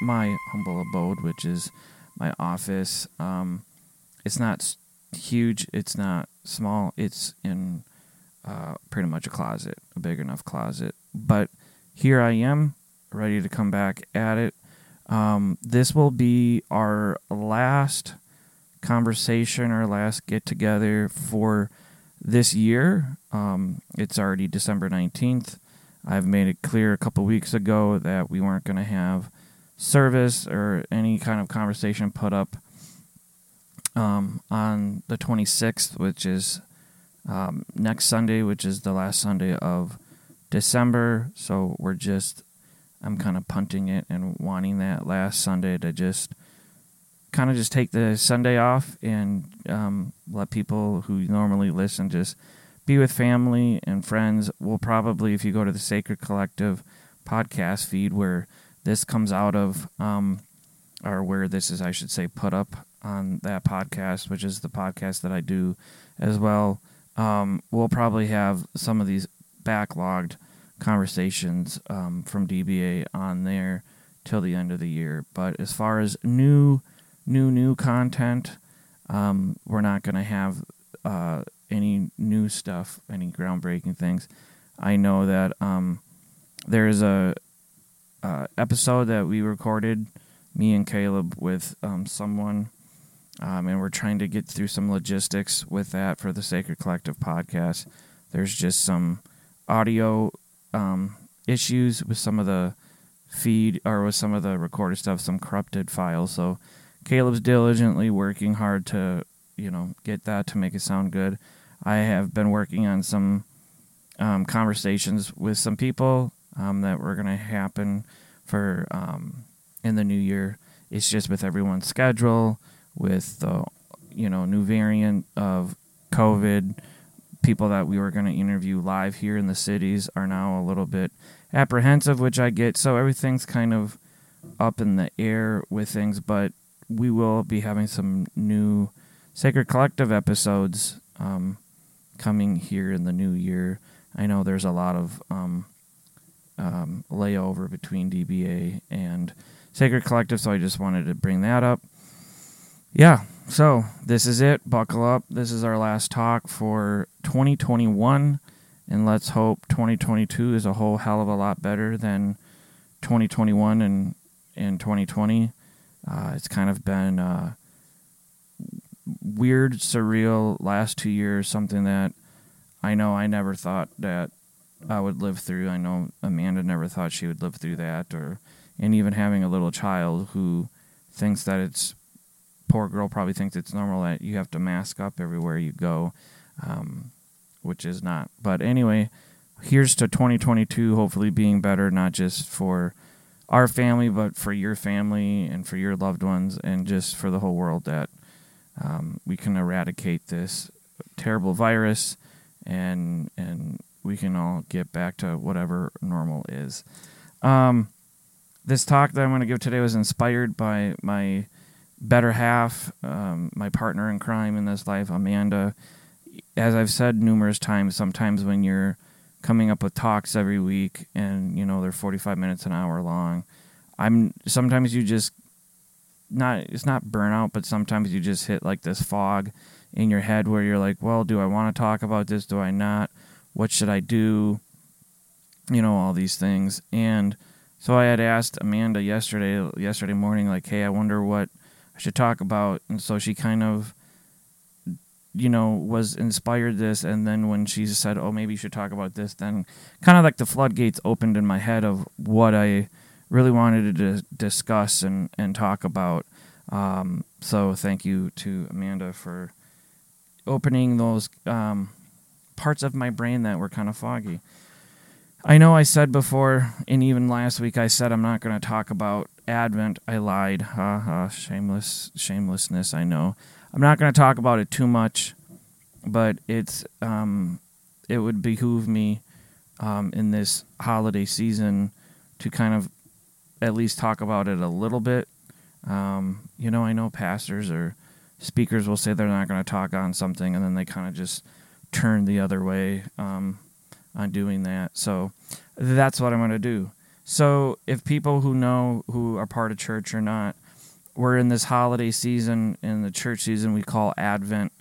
my humble abode, which is my office. Um, it's not huge. It's not small. It's in uh, pretty much a closet, a big enough closet. But here I am, ready to come back at it. Um, this will be our last conversation, our last get together for this year. Um, it's already December 19th. I've made it clear a couple weeks ago that we weren't going to have service or any kind of conversation put up um, on the 26th, which is um, next Sunday, which is the last Sunday of December. So we're just, I'm kind of punting it and wanting that last Sunday to just kind of just take the Sunday off and um, let people who normally listen just be with family and friends. We'll probably, if you go to the Sacred Collective podcast feed where this comes out of, um, or where this is, I should say, put up on that podcast, which is the podcast that I do as well. Um, we'll probably have some of these backlogged conversations um, from DBA on there till the end of the year. But as far as new, new, new content, um, we're not going to have uh, any new stuff, any groundbreaking things. I know that um, there's a, a, episode that we recorded, me and Caleb, with um, someone, um, and we're trying to get through some logistics with that for the Sacred Collective podcast. There's just some audio um, issues with some of the feed or with some of the recorded stuff, some corrupted files. So Caleb's diligently working hard to you know get that to make it sound good. I have been working on some um, conversations with some people um, that were going to happen for um, in the new year. It's just with everyone's schedule, with the you know new variant of COVID. People that we were going to interview live here in the cities are now a little bit apprehensive, which I get. So everything's kind of up in the air with things, but we will be having some new Sacred Collective episodes um, coming here in the new year. I know there's a lot of um, um, layover between DBA and Sacred Collective, so I just wanted to bring that up. Yeah, so this is it. Buckle up. This is our last talk for 2021, and let's hope 2022 is a whole hell of a lot better than 2021 and, and 2020. Uh, it's kind of been uh, weird, surreal last two years, something that I know I never thought that I would live through. I know Amanda never thought she would live through that, or and even having a little child who thinks that it's poor girl probably thinks it's normal that you have to mask up everywhere you go, um, which is not. But anyway, here's to 2022, hopefully being better, not just for our family, but for your family and for your loved ones, and just for the whole world that um, we can eradicate this terrible virus and and we can all get back to whatever normal is. Um, this talk that I'm going to give today was inspired by my better half, um, my partner in crime in this life, Amanda. As I've said numerous times, sometimes when you're coming up with talks every week and you know they're 45 minutes an hour long, I'm sometimes you just not it's not burnout, but sometimes you just hit like this fog in your head where you're like, well, do I want to talk about this? Do I not? What should I do? You know, all these things. And so I had asked Amanda yesterday, yesterday morning, like, hey, I wonder what I should talk about. And so she kind of, you know, was inspired this. And then when she said, oh, maybe you should talk about this, then kind of like the floodgates opened in my head of what I really wanted to discuss and, and talk about. Um, so thank you to Amanda for opening those um, parts of my brain that were kind of foggy. I know I said before, and even last week, I said I'm not going to talk about Advent. I lied. Ha ha. Shameless, shamelessness. I know. I'm not going to talk about it too much, but it's um, it would behoove me um, in this holiday season to kind of at least talk about it a little bit. Um, you know, I know pastors or speakers will say they're not going to talk on something and then they kind of just turn the other way. Um, on doing that. So that's what I'm going to do. So if people who know who are part of church or not, we're in this holiday season in the church season we call Advent,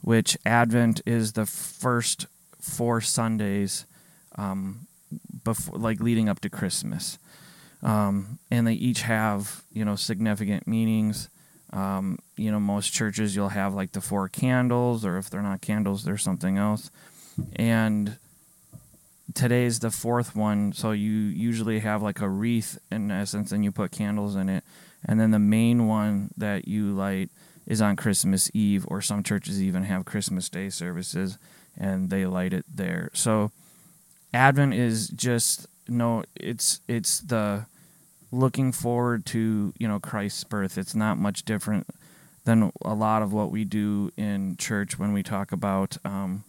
which Advent is the first four Sundays um, before, like leading up to Christmas, um, and they each have you know significant meanings. Um, you know, most churches you'll have like the four candles, or if they're not candles, there's something else, and today's the fourth one, so you usually have like a wreath in essence, and you put candles in it, and then the main one that you light is on Christmas Eve, or some churches even have Christmas Day services, and they light it there. So Advent is just no, it's it's the looking forward to you know Christ's birth. It's not much different than a lot of what we do in church when we talk about. Um,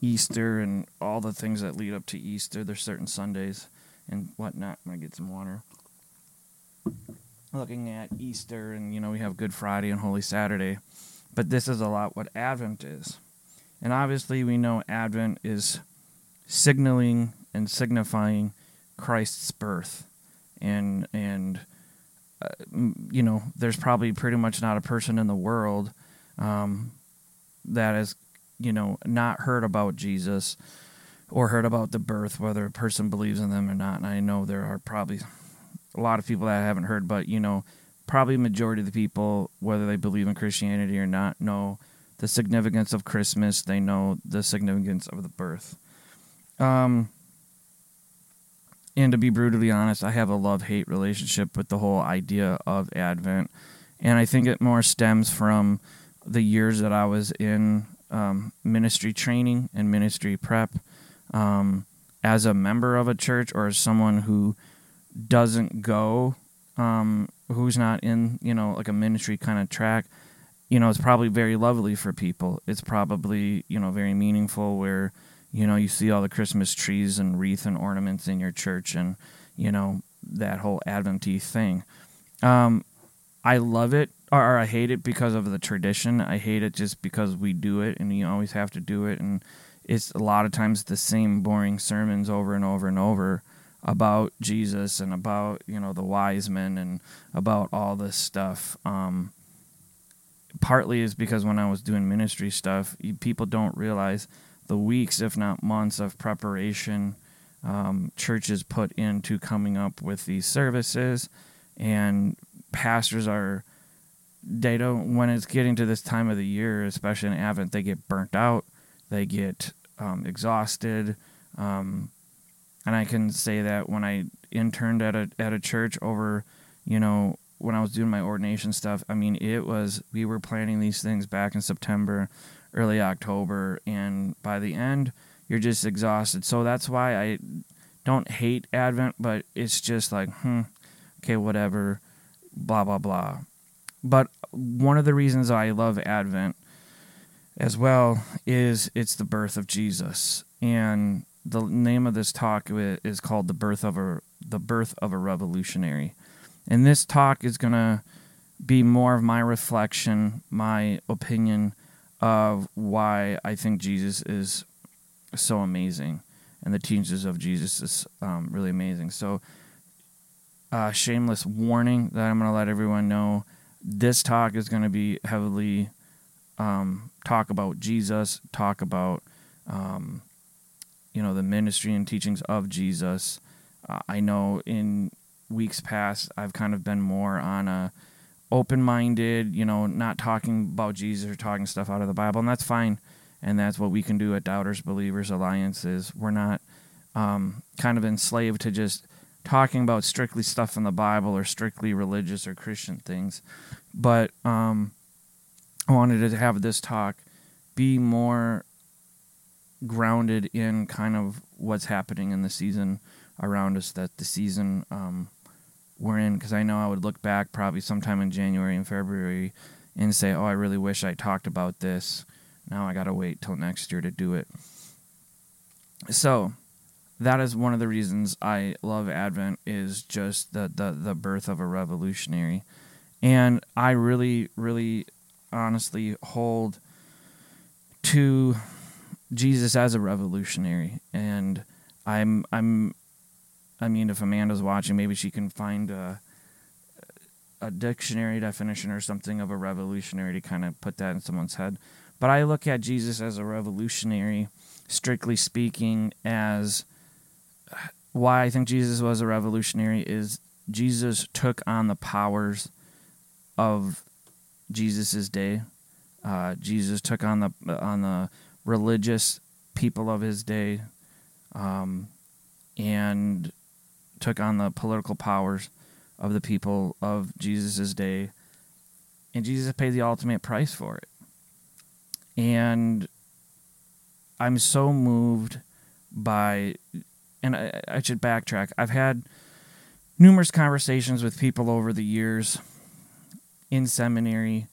Easter and all the things that lead up to Easter. There's certain Sundays and whatnot. I'm gonna get some water. Looking at Easter, and you know we have Good Friday and Holy Saturday, but this is a lot what Advent is, and obviously we know Advent is signaling and signifying Christ's birth, and and uh, you know there's probably pretty much not a person in the world um, has you know, not heard about Jesus or heard about the birth, whether a person believes in them or not. And I know there are probably a lot of people that I haven't heard, but you know, probably majority of the people, whether they believe in Christianity or not, know the significance of Christmas. They know the significance of the birth. Um, and to be brutally honest, I have a love hate relationship with the whole idea of Advent. And I think it more stems from the years that I was in um, ministry training and ministry prep um, as a member of a church or as someone who doesn't go, um, who's not in, you know, like a ministry kind of track, you know, it's probably very lovely for people. It's probably, you know, very meaningful where, you know, you see all the Christmas trees and wreath and ornaments in your church and, you know, that whole Adventist thing. Um, I love it or I hate it because of the tradition. I hate it just because we do it and you always have to do it and it's a lot of times the same boring sermons over and over and over about Jesus and about, you know, the wise men and about all this stuff. Um, partly is because when I was doing ministry stuff, people don't realize the weeks, if not months, of preparation um, churches put into coming up with these services, and pastors are they don't when it's getting to this time of the year, especially in Advent, they get burnt out, they get um, exhausted, um, and I can say that when I interned at a at a church over, you know, when I was doing my ordination stuff, I mean, it was we were planning these things back in September, early October, and by the end, you're just exhausted. So that's why I don't hate Advent, but it's just like, hmm, okay, whatever, blah blah blah. But one of the reasons I love Advent as well is it's the birth of Jesus, and the name of this talk is called the birth of a the birth of a revolutionary. And this talk is gonna be more of my reflection, my opinion of why I think Jesus is so amazing, and the teachings of Jesus is um, really amazing. So, uh, shameless warning that I'm gonna let everyone know this talk is going to be heavily um, talk about Jesus, talk about um, you know the ministry and teachings of Jesus. Uh, I know in weeks past I've kind of been more on a open-minded, you know, not talking about Jesus or talking stuff out of the Bible, and that's fine. And that's what we can do at Doubters Believers Alliance. Is we're not um, kind of enslaved to just talking about strictly stuff in the Bible or strictly religious or Christian things. But um, I wanted to have this talk be more grounded in kind of what's happening in the season around us that the season um, we're in because I know I would look back probably sometime in January and February and say, "Oh, I really wish I talked about this." Now I got to wait till next year to do it. So, that is one of the reasons I love Advent is just the the the birth of a revolutionary. And I really, really honestly hold to Jesus as a revolutionary, and I'm I'm I mean, if Amanda's watching, maybe she can find a, a dictionary definition or something of a revolutionary to kind of put that in someone's head. But I look at Jesus as a revolutionary, strictly speaking, as why I think Jesus was a revolutionary is Jesus took on the powers of Jesus's day. Uh, Jesus took on the on the religious people of his day, um, and took on the political powers of the people of Jesus' day, and Jesus paid the ultimate price for it. And I'm so moved by, and I, I should backtrack. I've had numerous conversations with people over the years in seminary.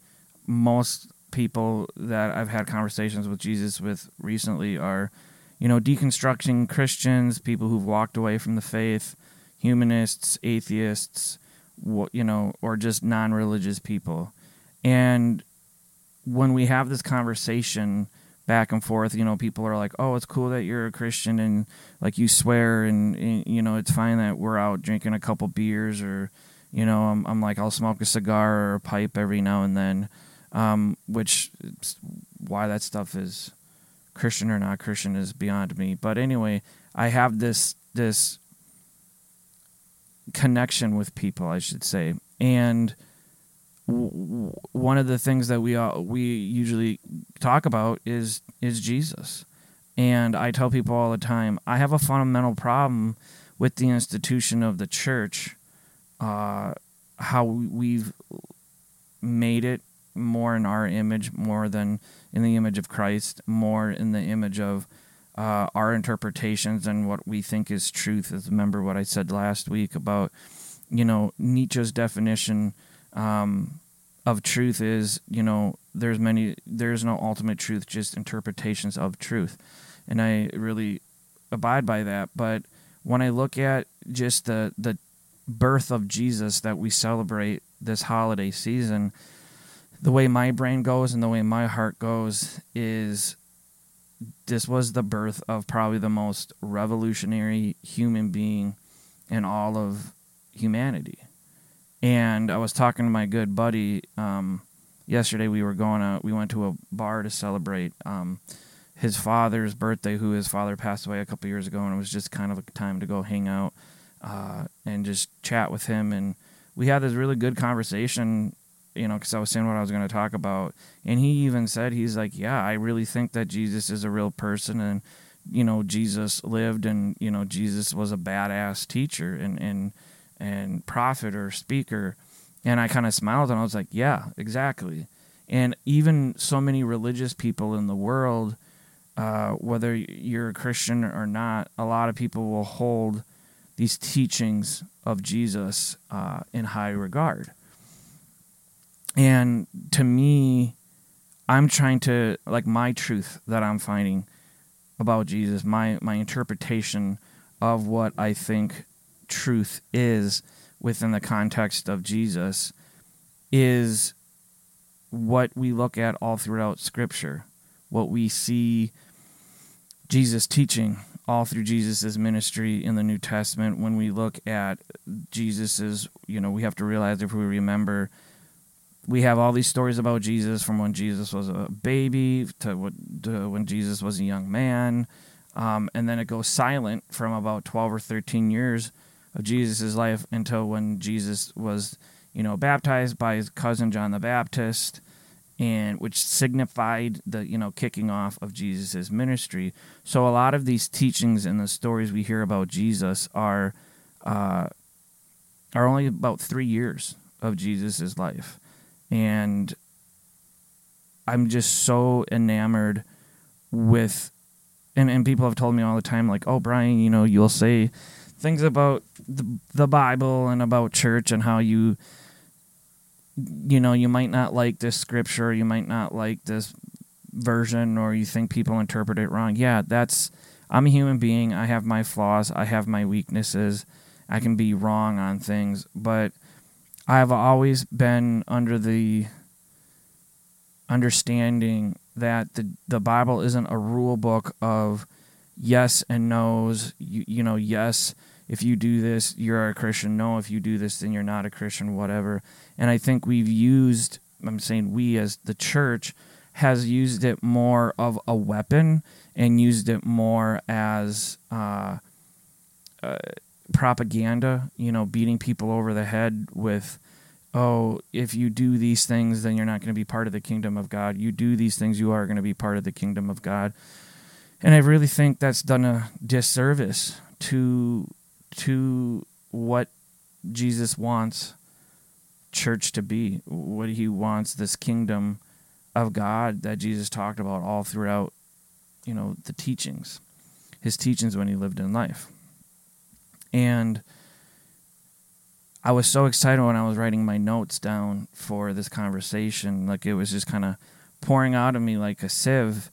Most people that I've had conversations with Jesus with recently are, you know, deconstructing Christians, people who've walked away from the faith, humanists, atheists, you know, or just non religious people. And when we have this conversation back and forth, you know, people are like, oh, it's cool that you're a Christian and like you swear and, and you know, it's fine that we're out drinking a couple beers or, you know, I'm, I'm like, I'll smoke a cigar or a pipe every now and then, um, which why that stuff is Christian or not Christian is beyond me. But anyway, I have this, this connection with people, I should say. And w- one of the things that we all, we usually talk about is is Jesus. And I tell people all the time, I have a fundamental problem with the institution of the church, uh, how we've made it more in our image, more than in the image of Christ, more in the image of uh, our interpretations and what we think is truth. Is remember what I said last week about you know Nietzsche's definition um, of truth is you know there's many there's no ultimate truth, just interpretations of truth, and I really abide by that. But when I look at just the the birth of Jesus that we celebrate this holiday season, the way my brain goes and the way my heart goes is this was the birth of probably the most revolutionary human being in all of humanity. And I was talking to my good buddy um, yesterday. We were going out. We went to a bar to celebrate um, his father's birthday, who his father passed away a couple years ago, and it was just kind of a time to go hang out uh, and just chat with him. And we had this really good conversation you know, because I was saying what I was going to talk about. And he even said, he's like, yeah, I really think that Jesus is a real person and, you know, Jesus lived and, you know, Jesus was a badass teacher and, and, and prophet or speaker. And I kind of smiled and I was like, yeah, exactly. And even so many religious people in the world, uh, whether you're a Christian or not, a lot of people will hold these teachings of Jesus uh, in high regard. And to me, I'm trying to like my truth that I'm finding about Jesus, my my interpretation of what I think truth is within the context of Jesus is what we look at all throughout scripture. What we see Jesus teaching all through Jesus' ministry in the New Testament when we look at Jesus's, you know, we have to realize if we remember we have all these stories about Jesus from when Jesus was a baby to, to when Jesus was a young man. Um, and then it goes silent from about 12 or 13 years of Jesus' life until when Jesus was, you know, baptized by his cousin John the Baptist, and which signified the, you know, kicking off of Jesus' ministry. So a lot of these teachings and the stories we hear about Jesus are uh, are only about three years of Jesus' life and I'm just so enamored with and, and people have told me all the time like oh Brien you know you'll say things about the, the Bible and about church and how you you know you might not like this scripture you might not like this version or you think people interpret it wrong. Yeah that's I'm a human being. I have my flaws. I have my weaknesses. I can be wrong on things. But I've always been under the understanding that the the Bible isn't a rule book of yes and no's. You, you know, yes, if you do this, you're a Christian. No, if you do this, then you're not a Christian. Whatever. And I think we've used. I'm saying we as the church has used it more of a weapon and used it more as uh, uh, propaganda. You know, beating people over the head with oh, if you do these things, then you're not going to be part of the kingdom of God. You do these things, you are going to be part of the kingdom of God. And I really think that's done a disservice to to what Jesus wants church to be, what he wants this kingdom of God that Jesus talked about all throughout, you know, the teachings, his teachings when he lived in life. And I was so excited when I was writing my notes down for this conversation. Like it was just kind of pouring out of me like a sieve.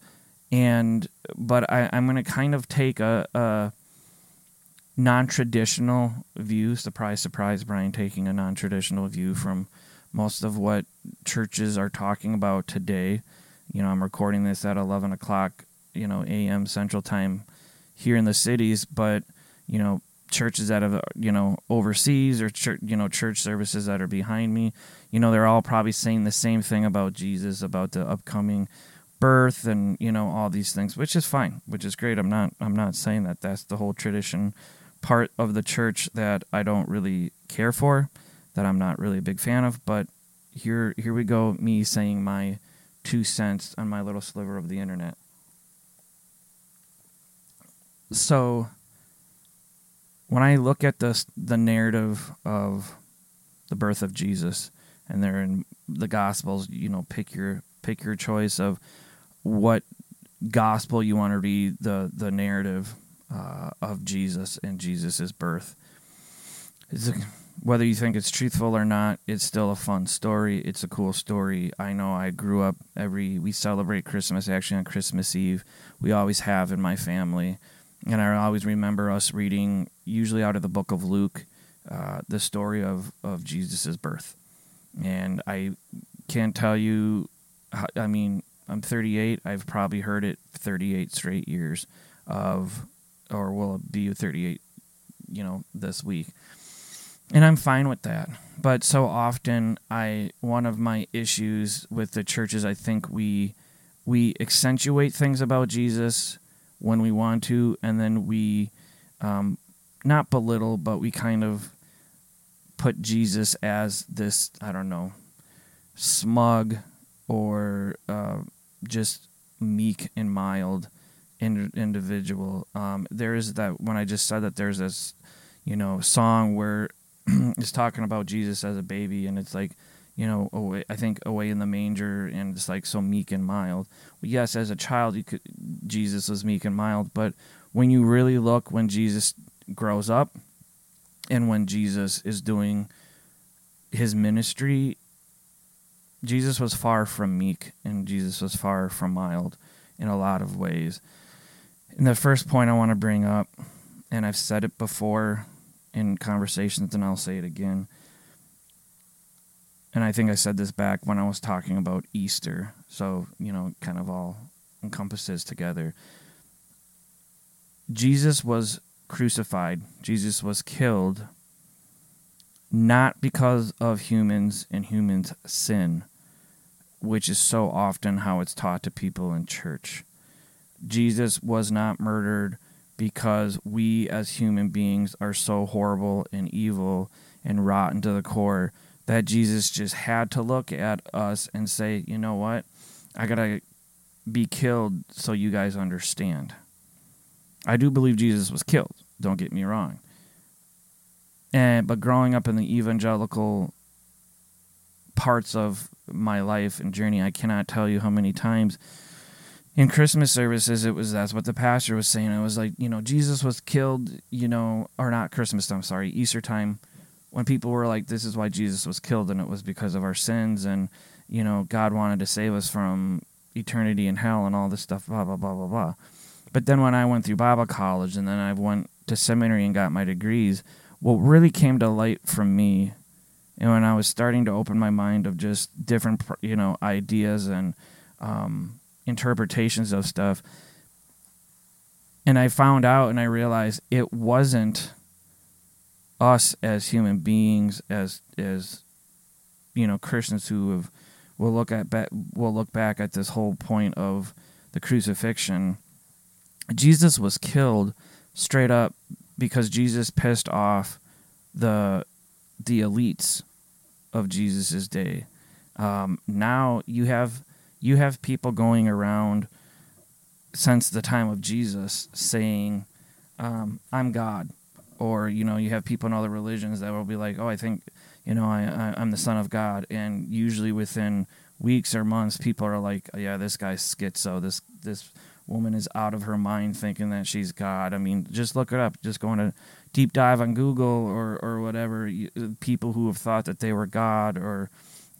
And, but I, I'm going to kind of take a, a non traditional view. Surprise, surprise, Brien taking a non traditional view from most of what churches are talking about today. You know, I'm recording this at 11 o'clock, you know, a.m. Central Time here in the cities, but, you know, churches that have uh, you know overseas or church you know church services that are behind me you know they're all probably saying the same thing about jesus about the upcoming birth and you know all these things which is fine which is great. I'm not i'm not saying that that's the whole tradition part of the church that i don't really care for that i'm not really a big fan of but here here we go me saying my two cents on my little sliver of the internet. So when I look at the the narrative of the birth of Jesus, and they're in the Gospels, you know, pick your pick your choice of what gospel you want to read the the narrative uh, of Jesus and Jesus's birth. A, whether you think it's truthful or not, it's still a fun story. It's a cool story. I know I grew up every we celebrate Christmas actually on Christmas Eve. We always have in my family. And I always remember us reading, usually out of the book of Luke, uh, the story of, of Jesus' birth. And I can't tell you, I mean, I'm 38. I've probably heard it 38 straight years of, or will be 38, you know, this week. And I'm fine with that. But so often, I, one of my issues with the church is I think we, we accentuate things about Jesus when we want to, and then we um, not belittle, but we kind of put Jesus as this I don't know smug or uh, just meek and mild in- individual. Um, there is that when I just said that there's this you know song where it's talking about Jesus as a baby, and it's like you know, away, I think away in the manger and it's like so meek and mild. Well, yes, as a child, you could Jesus was meek and mild, but when you really look when Jesus grows up and when Jesus is doing his ministry, Jesus was far from meek and Jesus was far from mild in a lot of ways. And the first point I want to bring up, and I've said it before in conversations, and I'll say it again and I think I said this back when I was talking about Easter. So, you know, kind of all encompasses together. Jesus was crucified, Jesus was killed not because of humans and humans' sin, which is so often how it's taught to people in church. Jesus was not murdered because we as human beings are so horrible and evil and rotten to the core that Jesus just had to look at us and say, you know what? I got to be killed so you guys understand. I do believe Jesus was killed. Don't get me wrong. And but growing up in the evangelical parts of my life and journey, I cannot tell you how many times in Christmas services it was that's what the pastor was saying. It was like, you know, Jesus was killed, you know, or not Christmas time, sorry, Easter time when people were like, "This is why Jesus was killed," and it was because of our sins, and you know, God wanted to save us from eternity in hell and all this stuff, blah blah blah blah blah. But then when I went through Bible college and then I went to seminary and got my degrees, what really came to light from me, and when I was starting to open my mind of just different, you know, ideas and um, interpretations of stuff. And I found out and I realized it wasn't us as human beings, as as you know, Christians who have will look at back, will look back at this whole point of the crucifixion. Jesus was killed straight up because Jesus pissed off the the elites of Jesus's day. Um, now you have you have people going around since the time of Jesus saying, um, "I'm God," or you know, you have people in other religions that will be like, "Oh, I think you know, I, I I'm the Son of God," and usually within weeks or months, people are like, "Yeah, this guy's schizo. This this woman is out of her mind thinking that she's God." I mean, just look it up. Just going to deep dive on Google or or whatever. People who have thought that they were God or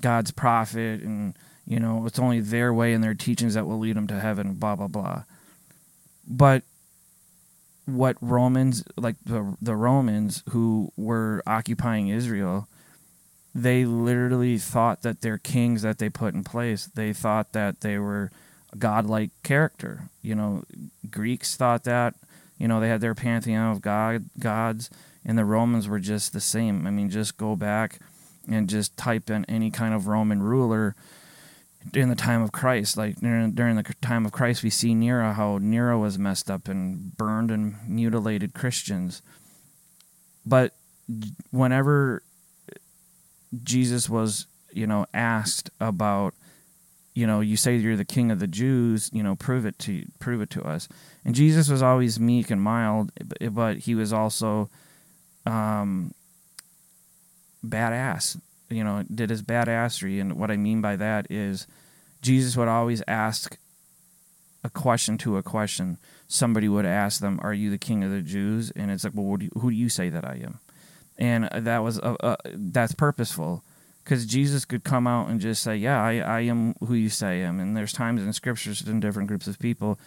God's prophet, and you know it's only their way and their teachings that will lead them to heaven. Blah blah blah. But what Romans, like the the Romans who were occupying Israel, they literally thought that their kings that they put in place, they thought that they were godlike character. You know, Greeks thought that you know, they had their pantheon of god gods, and the Romans were just the same. I mean, just go back and just type in any kind of Roman ruler in the time of Christ. Like during, during the time of Christ, we see Nero how Nero was messed up and burned and mutilated Christians. But whenever Jesus was, you know, asked about you know, you say you're the king of the Jews, you know, prove it to prove it to us. And Jesus was always meek and mild, but he was also um, badass. You know, did his badassery, and what I mean by that is Jesus would always ask a question to a question. Somebody would ask them, "Are you the king of the Jews?" And it's like, "Well, do you, who do you say that I am?" And that was uh, uh, that's purposeful because Jesus could come out and just say, "Yeah, I, I am who you say I am." And there's times in scriptures in different groups of people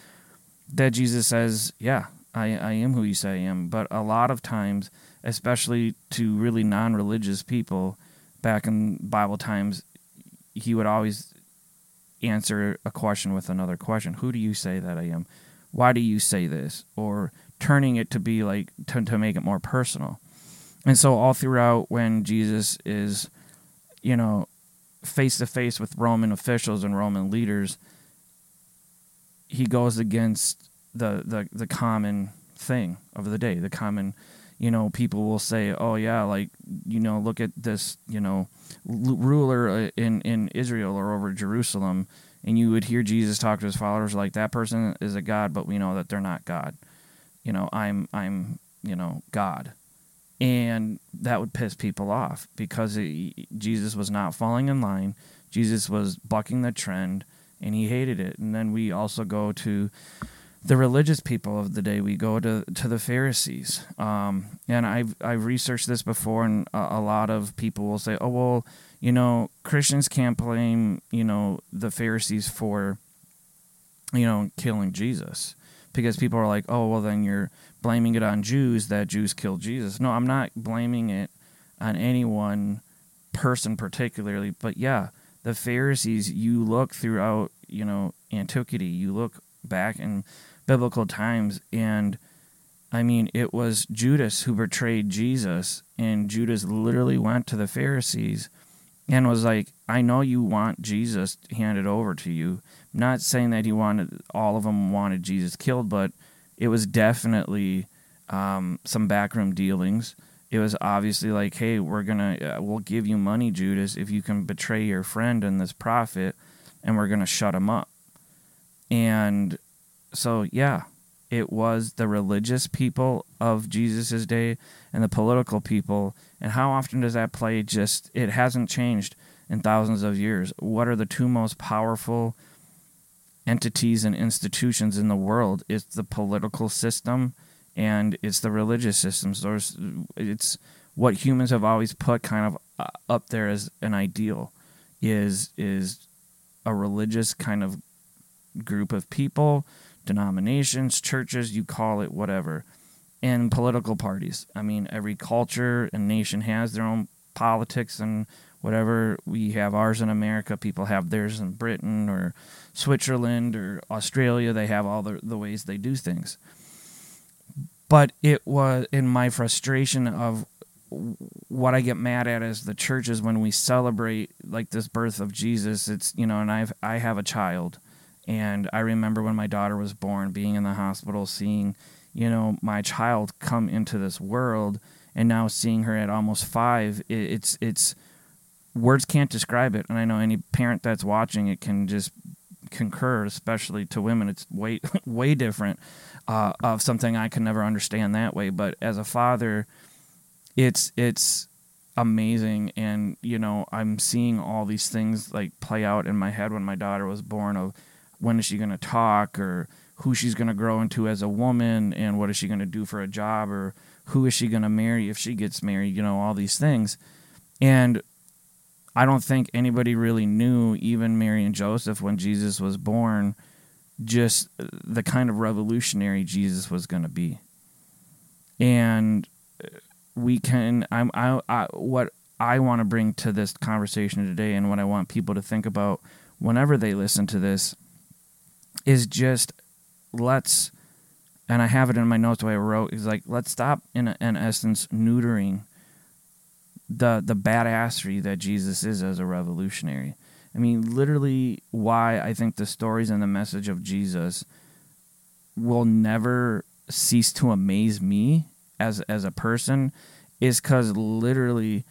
that Jesus says, "Yeah, I, I am who you say I am." But a lot of times, especially to really non-religious people, back in Bible times, he would always answer a question with another question: "Who do you say that I am? Why do you say this?" Or turning it to be like to, to make it more personal. And so all throughout when Jesus is you know, face to face with Roman officials and Roman leaders, he goes against the, the, the common thing of the day, the common, you know, people will say, oh, yeah, like, you know, look at this, you know, l- ruler uh, in, in Israel or over Jerusalem. And you would hear Jesus talk to his followers like, that person is a God, but we know that they're not God. You know, I'm, I'm, you know, God and that would piss people off because it, Jesus was not falling in line. Jesus was bucking the trend, and he hated it. And then we also go to the religious people of the day. We go to to the Pharisees, um, and I've I've researched this before, and a, a lot of people will say, "Oh well, you know, Christians can't blame you know the Pharisees for you know killing Jesus." Because people are like, oh well, then you're blaming it on Jews that Jews killed Jesus. No, I'm not blaming it on any one person particularly, but yeah, the Pharisees, you look throughout, you know, antiquity, you look back in biblical times and I mean, it was Judas who betrayed Jesus, and Judas literally went to the Pharisees and was like, I know you want Jesus handed over to you. I'm not saying that he wanted, all of them wanted Jesus killed, but it was definitely um, some backroom dealings. It was obviously like, hey, we're gonna, uh, we'll give you money, Judas, if you can betray your friend and this prophet, and we're gonna shut him up. And so, yeah, it was the religious people of Jesus' day and the political people. And how often does that play? Just, it hasn't changed in thousands of years. What are the two most powerful entities and institutions in the world. It's the political system and it's the religious systems. There's, it's what humans have always put kind of uh, up there as an ideal is is a religious kind of group of people, denominations, churches, you call it whatever, and political parties. I mean, every culture and nation has their own politics and whatever we have ours in America, people have theirs in Britain or Switzerland or Australia. They have all the, the ways they do things. But it was in my frustration of what I get mad at is the churches when we celebrate like this birth of Jesus. It's you know, and I've I have a child, and I remember when my daughter was born, being in the hospital, seeing you know my child come into this world, and now seeing her at almost five, it, it's it's words can't describe it. And I know any parent that's watching it can just concur, especially to women. It's way way different uh, of something I can never understand that way. But as a father, it's it's amazing, and you know I'm seeing all these things like play out in my head when my daughter was born. Of when is she going to talk, or who she's going to grow into as a woman, and what is she going to do for a job, or who is she going to marry if she gets married. You know all these things, and I don't think anybody really knew, even Mary and Joseph, when Jesus was born, just the kind of revolutionary Jesus was going to be. And we can, I'm, I, I what I want to bring to this conversation today, and what I want people to think about whenever they listen to this, is just let's, and I have it in my notes. The way I wrote is like, let's stop in in essence neutering the the badassery that Jesus is as a revolutionary. I mean, literally, why I think the stories and the message of Jesus will never cease to amaze me as as a person is because literally,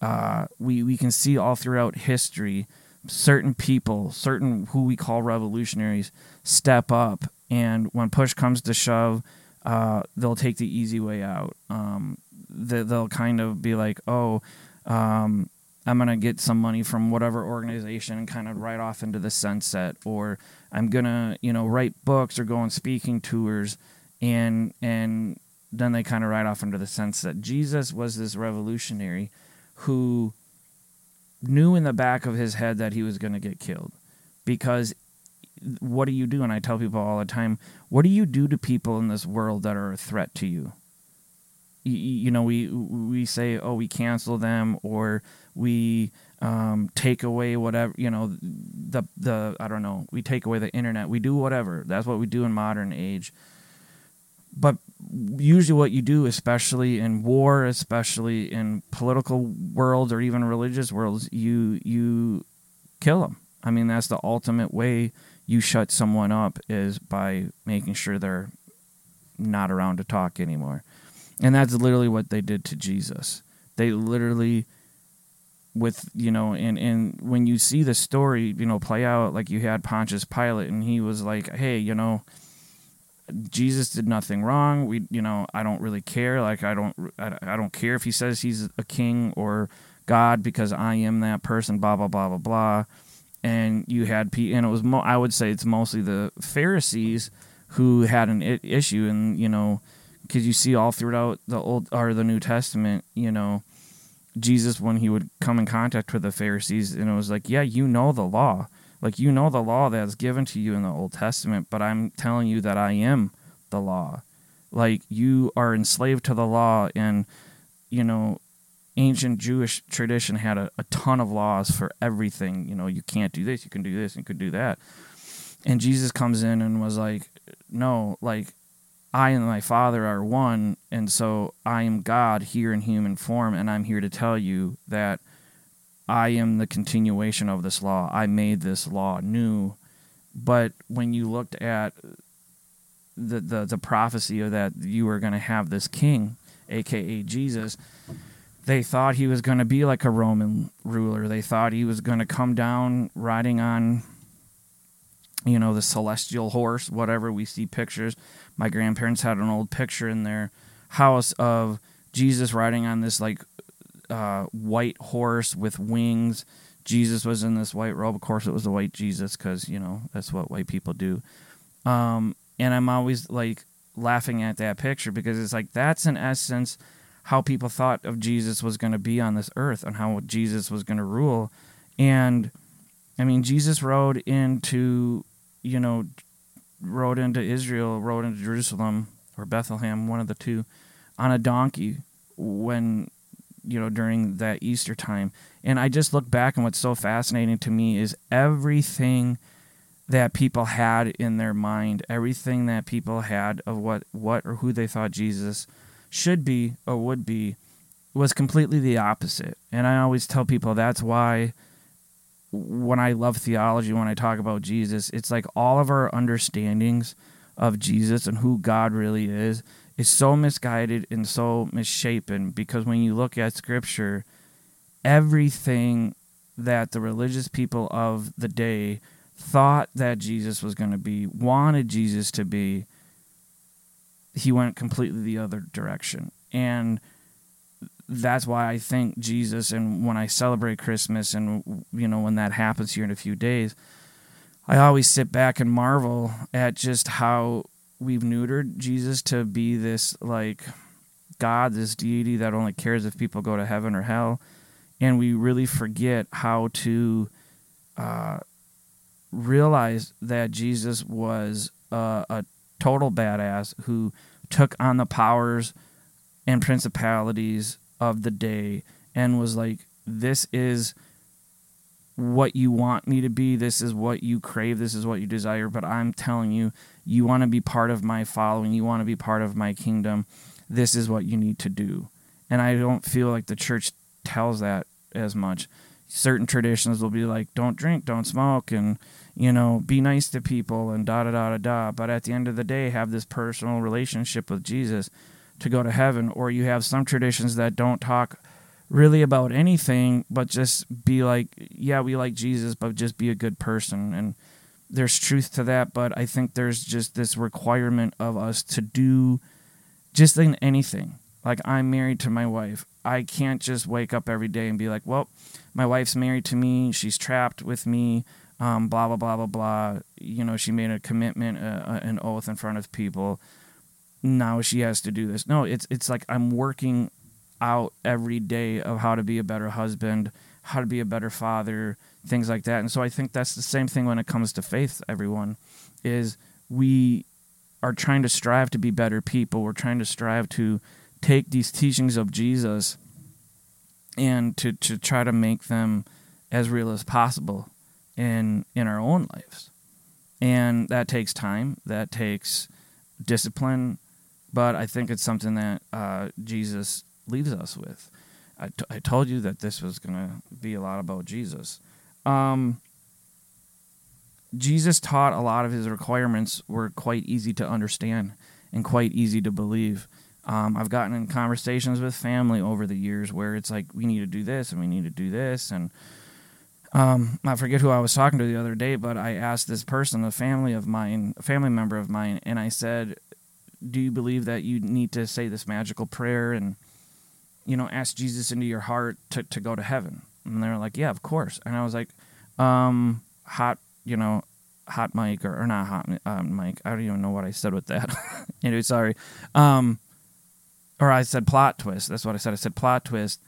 uh, we we can see all throughout history certain people, certain who we call revolutionaries, step up, and when push comes to shove, uh, they'll take the easy way out. Um, they'll kind of be like, oh, um, I'm going to get some money from whatever organization and kind of ride off into the sunset, or I'm going to, you know, write books or go on speaking tours, and and then they kind of ride off into the sunset. Jesus was this revolutionary who knew in the back of his head that he was going to get killed, because what do you do? And I tell people all the time, what do you do to people in this world that are a threat to you? you, know we we say oh we cancel them or we um, take away whatever you know the the I don't know we take away the internet we do whatever that's what we do in modern age but usually what you do especially in war especially in political worlds or even religious worlds you you kill them I mean that's the ultimate way you shut someone up is by making sure they're not around to talk anymore. And that's literally what they did to Jesus. They literally with you know and and when you see the story you know play out like you had Pontius Pilate and he was like hey you know Jesus did nothing wrong. We you know I don't really care. Like I don't I, don't care if he says he's a king or God because I am that person blah blah blah blah blah and you had P and it was mo- I would say it's mostly the Pharisees who had an I- issue and you know because you see all throughout the old or the New Testament, you know, Jesus when he would come in contact with the Pharisees, and it was like, yeah, you know the law, like you know the law that's given to you in the Old Testament, but I'm telling you that I am the law. Like you are enslaved to the law, and you know, ancient Jewish tradition had a, a ton of laws for everything. You know, you can't do this, you can do this, you could do that. And Jesus comes in and was like, no, like I and my Father are one, and so I am God here in human form, and I'm here to tell you that I am the continuation of this law. I made this law new. But when you looked at the the, the prophecy of that you were going to have this king, aka Jesus, they thought he was going to be like a Roman ruler. They thought he was going to come down riding on you know the celestial horse, whatever we see pictures my grandparents had an old picture in their house of Jesus riding on this like uh, white horse with wings. Jesus was in this white robe. Of course, it was a white Jesus because you know that's what white people do. Um, and I'm always like laughing at that picture because it's like that's in essence how people thought of Jesus was going to be on this earth and how Jesus was going to rule. And I mean, Jesus rode into you know rode into Israel, rode into Jerusalem or Bethlehem, one of the two, on a donkey when you know, during that Easter time. And I just look back and what's so fascinating to me is everything that people had in their mind, everything that people had of what, what or who they thought Jesus should be or would be was completely the opposite. And I always tell people that's why when I love theology, when I talk about Jesus, it's like all of our understandings of Jesus and who God really is is so misguided and so misshapen because when you look at scripture, everything that the religious people of the day thought that Jesus was going to be, wanted Jesus to be, he went completely the other direction. And that's why I think Jesus, and when I celebrate Christmas, and you know when that happens here in a few days, I always sit back and marvel at just how we've neutered Jesus to be this like God, this deity that only cares if people go to heaven or hell, and we really forget how to uh, realize that Jesus was a, a total badass who took on the powers and principalities of the day and was like, This is what you want me to be. This is what you crave. This is what you desire. But I'm telling you, you want to be part of my following. You want to be part of my kingdom. This is what you need to do. And I don't feel like the church tells that as much. Certain traditions will be like, don't drink, don't smoke, and, you know, be nice to people and da da da da da. But at the end of the day, have this personal relationship with Jesus to go to heaven, or you have some traditions that don't talk really about anything, but just be like, yeah, we like Jesus, but just be a good person. And there's truth to that, but I think there's just this requirement of us to do just in anything. Like I'm married to my wife. I can't just wake up every day and be like, well, my wife's married to me. She's trapped with me. Um, blah blah blah blah blah. You know, she made a commitment, uh, an oath in front of people now she has to do this. No, it's it's like I'm working out every day of how to be a better husband, how to be a better father, things like that. And so I think that's the same thing when it comes to faith, everyone, is we are trying to strive to be better people. We're trying to strive to take these teachings of Jesus and to, to try to make them as real as possible in in our own lives. And that takes time, that takes discipline, but I think it's something that uh, Jesus leaves us with. I, t- I told you that this was going to be a lot about Jesus. Um, Jesus taught a lot of his requirements were quite easy to understand and quite easy to believe. Um, I've gotten in conversations with family over the years where it's like we need to do this and we need to do this. And um, I forget who I was talking to the other day, but I asked this person, a family of mine, a family member of mine, and I said, do you believe that you need to say this magical prayer and you know ask jesus into your heart to, to go to heaven? And they're like yeah of course. And i was like um hot you know hot mic or, or not hot um, mic. I don't even know what i said with that. Anyway sorry. Um or i said plot twist that's what i said i said plot twist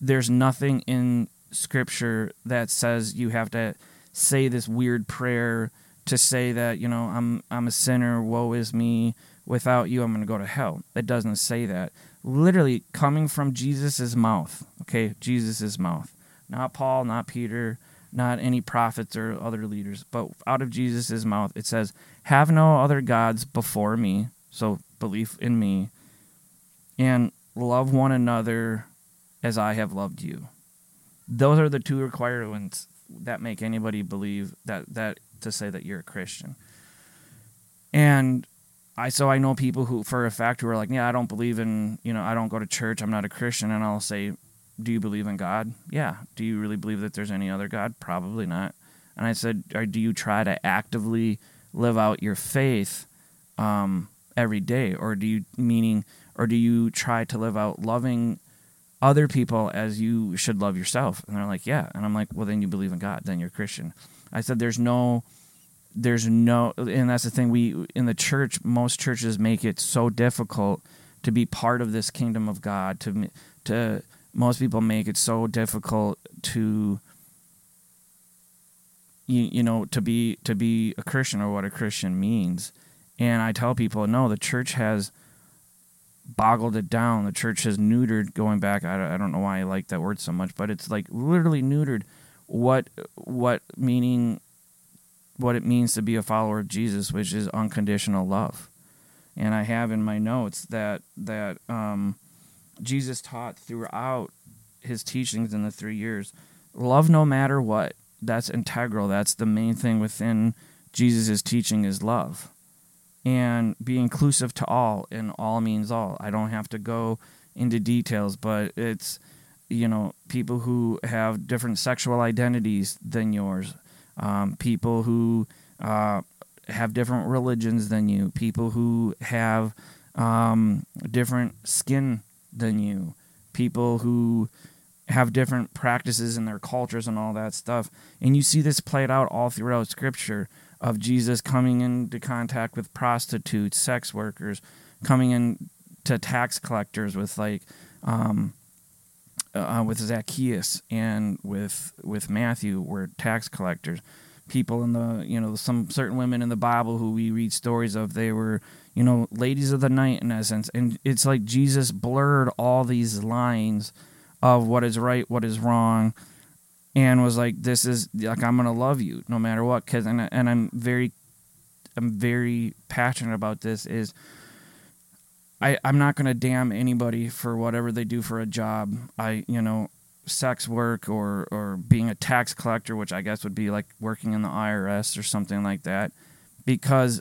there's nothing in scripture that says you have to say this weird prayer to say that you know i'm i'm a sinner woe is me without you, I'm going to go to hell. It doesn't say that. Literally coming from Jesus' mouth, okay? Jesus' mouth. Not Paul, not Peter, not any prophets or other leaders, but out of Jesus' mouth, it says, Have no other gods before me. So belief in me. And love one another as I have loved you. Those are the two requirements that make anybody believe that, that to say that you're a Christian. And I so I know people who for a fact who are like, yeah, I don't believe in, you know, I don't go to church, I'm not a Christian, and I'll say, do you believe in God? Yeah. Do you really believe that there's any other God? Probably not. And I said, or do you try to actively live out your faith um, every day, or do you meaning, or do you try to live out loving other people as you should love yourself? And they're like, yeah. And I'm like, well, then you believe in God, then you're Christian. I said, there's no there's no and that's the thing we in the church most churches make it so difficult to be part of this kingdom of God to to most people make it so difficult to you, you know to be to be a Christian or what a Christian means and I tell people no the church has boggled it down. The church has neutered, going back, I, I don't know why I like that word so much, but it's like literally neutered what what meaning what it means to be a follower of Jesus, which is unconditional love. And I have in my notes that that um, Jesus taught throughout his teachings in the three years, love no matter what. That's integral. That's the main thing within Jesus' teaching is love. And be inclusive to all, and all means all. I don't have to go into details, but it's you know people who have different sexual identities than yours, um, people who uh, have different religions than you, people who have um, different skin than you, people who have different practices in their cultures and all that stuff. And you see this played out all throughout Scripture of Jesus coming into contact with prostitutes, sex workers, coming in to tax collectors with like um, uh, with Zacchaeus and with with Matthew were tax collectors. People in the you know some certain women in the Bible who we read stories of they were you know ladies of the night in essence, and it's like Jesus blurred all these lines of what is right, what is wrong, and was like, "This is like I'm gonna love you no matter what." Cause and and I'm very, I'm very passionate about this. Is I I'm not gonna damn anybody for whatever they do for a job. I you know sex work or or being a tax collector, which I guess would be like working in the IRS or something like that, because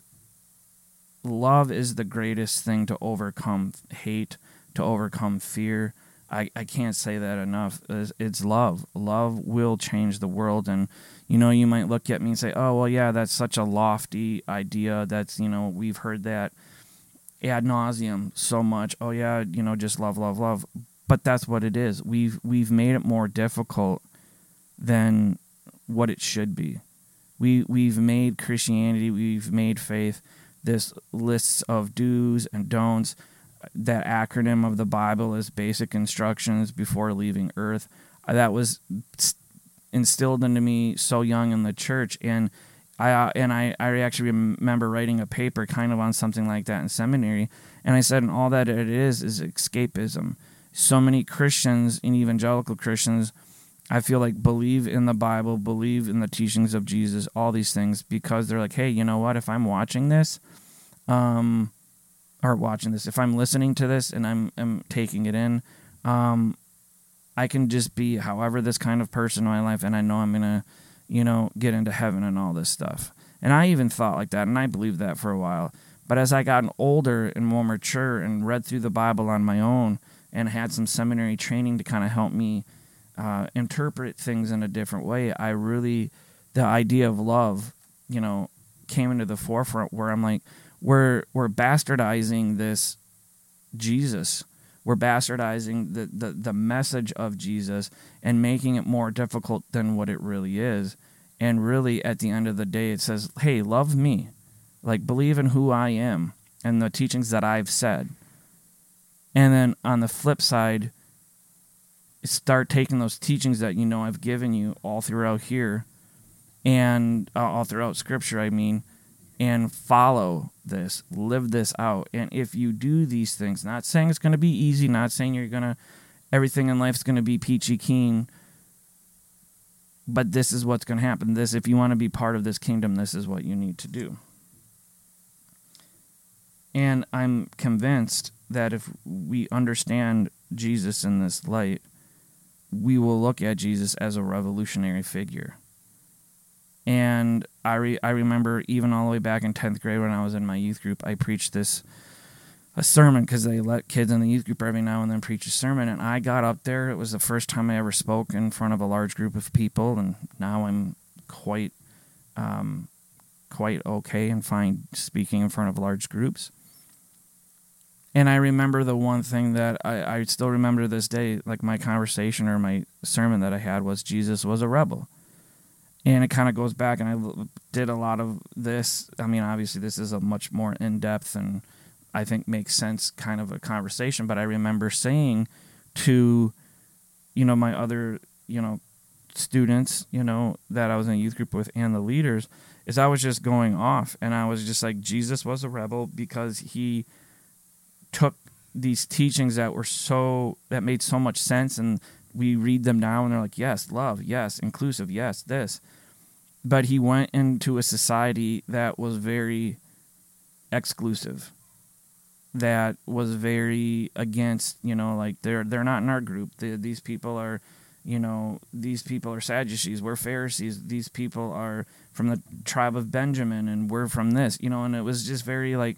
love is the greatest thing to overcome hate, to overcome fear I, I can't say that enough. It's, it's love. Love will change the world. And, you know, you might look at me and say, oh, well, yeah, that's such a lofty idea. That's, you know, we've heard that ad nauseum so much. Oh, yeah, you know, just love, love, love. But that's what it is. We've, we've made it more difficult than what it should be. We, we've made Christianity, we've made faith this lists of do's and don'ts that acronym of the Bible is basic instructions before leaving earth. Uh, that was instilled into me so young in the church, and I uh, and I, I actually remember writing a paper kind of on something like that in seminary, and I said, and all that it is is escapism. So many Christians and evangelical Christians, I feel like believe in the Bible, believe in the teachings of Jesus, all these things because they're like, hey, you know what? If I'm watching this, um, or watching this, if I'm listening to this and I'm, I'm taking it in, um, I can just be however this kind of person in my life, and I know I'm gonna, you know, get into heaven and all this stuff. And I even thought like that, and I believed that for a while. But as I got older and more mature and read through the Bible on my own and had some seminary training to kind of help me uh, interpret things in a different way, I really, the idea of love, you know, came into the forefront where I'm like, we're we're bastardizing this Jesus. We're bastardizing the, the, the message of Jesus and making it more difficult than what it really is. And really, at the end of the day, it says, hey, love me. Like, believe in who I am and the teachings that I've said. And then on the flip side, start taking those teachings that you know I've given you all throughout here and uh, all throughout Scripture, I mean, and follow this, live this out. And if you do these things, not saying it's going to be easy, not saying you're going to, everything in life is going to be peachy keen, but this is what's going to happen. This, if you want to be part of this kingdom, this is what you need to do. And I'm convinced that if we understand Jesus in this light, we will look at Jesus as a revolutionary figure and I re- I remember even all the way back in tenth grade when I was in my youth group, I preached this a sermon because they let kids in the youth group every now and then preach a sermon, and I got up there. It was the first time I ever spoke in front of a large group of people, and now I'm quite um, quite okay and fine speaking in front of large groups. And I remember the one thing that I, I still remember to this day, like my conversation or my sermon that I had was Jesus was a rebel and it kind of goes back and i did a lot of this. I mean obviously this is a much more in-depth and i think makes sense kind of a conversation. But i remember saying to you know my other you know students you know that i was in a youth group with and the leaders is i was just going off. And i was just like jesus was a rebel because he took these teachings that were so that made so much sense. And we read them now and they're like yes love yes inclusive yes this but he went into a society that was very exclusive that was very against you know like they're they're not in our group. The, these people are you know these people are sadducees we're pharisees these people are from the tribe of benjamin and we're from this you know and it was just very like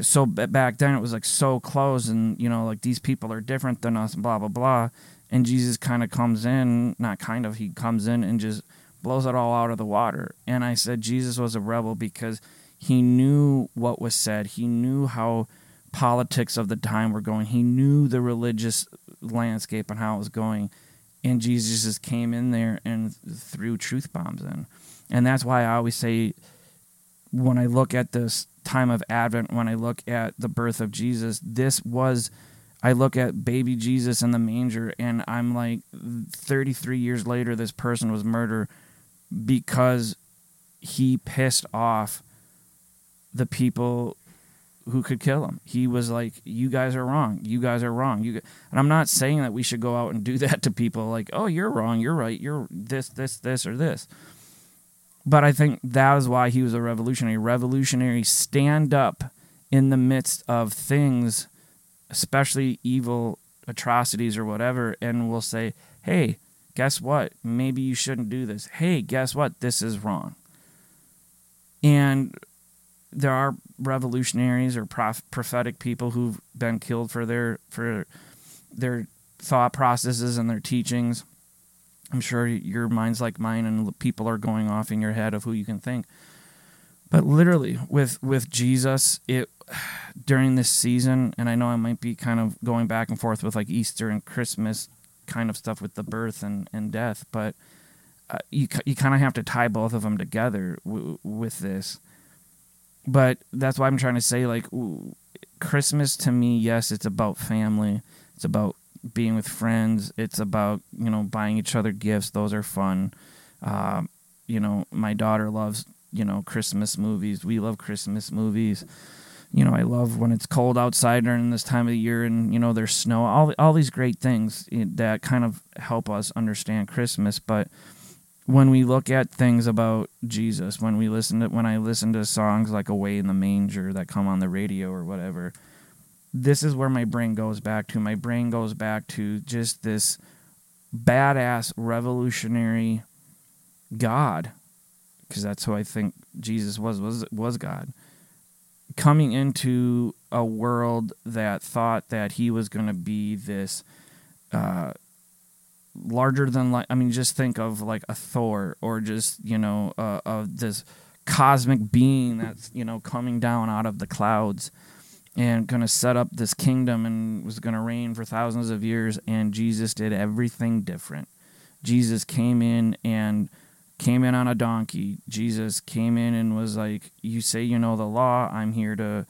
so back then it was like so close and you know like these people are different than us blah blah blah. And jesus kind of comes in not kind of he comes in and just blows it all out of the water. And i said jesus was a rebel because he knew what was said. He knew how politics of the time were going. He knew the religious landscape and how it was going. And jesus just came in there and threw truth bombs in. And that's why i always say when i look at this time of Advent, when I look at the birth of Jesus, this was, I look at baby Jesus in the manger, and I'm like, 33 years later, this person was murdered because he pissed off the people who could kill him. He was like, "You guys are wrong. You guys are wrong." You and I'm not saying that we should go out and do that to people like, "Oh, you're wrong. You're right. You're this, this, this, or this." But I think that is why he was a revolutionary. Revolutionary stand up in the midst of things, especially evil atrocities or whatever, and will say, hey, guess what? Maybe you shouldn't do this. Hey, guess what? This is wrong. And there are revolutionaries or prof- prophetic people who've been killed for their for their thought processes and their teachings. I'm sure your mind's like mine, and people are going off in your head of who you can think. But literally, with with Jesus, it during this season, and I know I might be kind of going back and forth with like Easter and Christmas kind of stuff with the birth and, and death, but uh, you you kind of have to tie both of them together w- with this. But that's why I'm trying to say like Christmas to me, yes, it's about family, it's about being with friends. It's about you know buying each other gifts. Those are fun. Uh, you know, my daughter loves you know Christmas movies. We love Christmas movies. You know, I love when it's cold outside during this time of the year, and you know there's snow. All all these great things eh, that kind of help us understand Christmas. But when we look at things about Jesus, when we listen to when I listen to songs like "Away in the Manger" that come on the radio or whatever, this is where my brain goes back to. My brain goes back to just this badass revolutionary God, because that's who I think Jesus was was was God, coming into a world that thought that he was going to be this uh, larger than like. I mean, just think of like a Thor or just you know uh, of this cosmic being that's you know coming down out of the clouds and going to set up this kingdom and was going to reign for thousands of years and Jesus did everything different. Jesus came in and came in on a donkey. Jesus came in and was like, "You say you know the law, I'm here to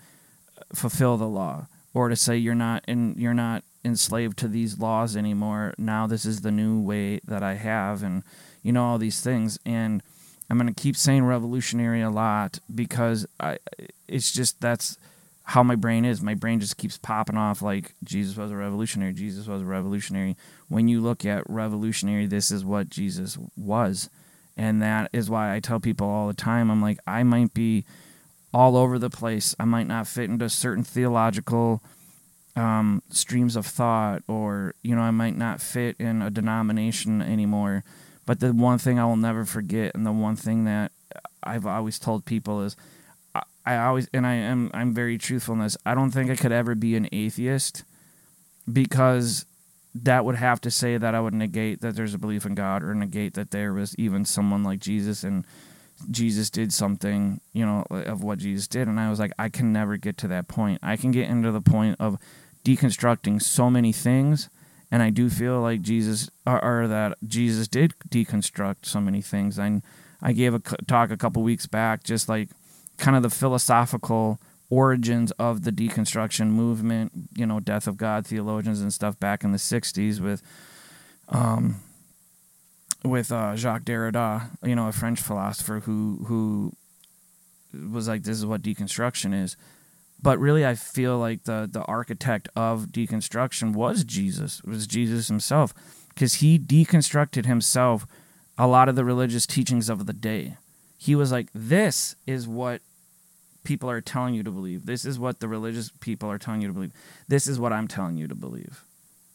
uh, fulfill the law." Or to say you're not and you're not enslaved to these laws anymore. Now this is the new way that I have and you know all these things and I'm to keep saying revolutionary a lot because I it's just that's how my brain is. My brain just keeps popping off like Jesus was a revolutionary. Jesus was a revolutionary. When you look at revolutionary, this is what Jesus was. And that is why I tell people all the time I'm like, I might be all over the place. I might not fit into certain theological um, streams of thought, or, you know, I might not fit in a denomination anymore. But the one thing I will never forget, and the one thing that I've always told people is, I always and I am I'm very truthful in this. I don't think I could ever be an atheist because that would have to say that I would negate that there's a belief in God or negate that there was even someone like Jesus and Jesus did something, you know, of what Jesus did. And I was like, I can never get to that point. I can get into the point of deconstructing so many things. And I do feel like Jesus, or, or that Jesus did deconstruct so many things. I, I gave a talk a couple weeks back, just like kind of the philosophical origins of the deconstruction movement, you know, death of God theologians and stuff back in the 60s with um with uh, Jacques Derrida, you know, a French philosopher who who was like this is what deconstruction is. but really, I feel like the the architect of deconstruction was Jesus. Was Jesus himself, because he deconstructed himself a lot of the religious teachings of the day. He was like, "This is what people are telling you to believe. This is what the religious people are telling you to believe. This is what I'm telling you to believe."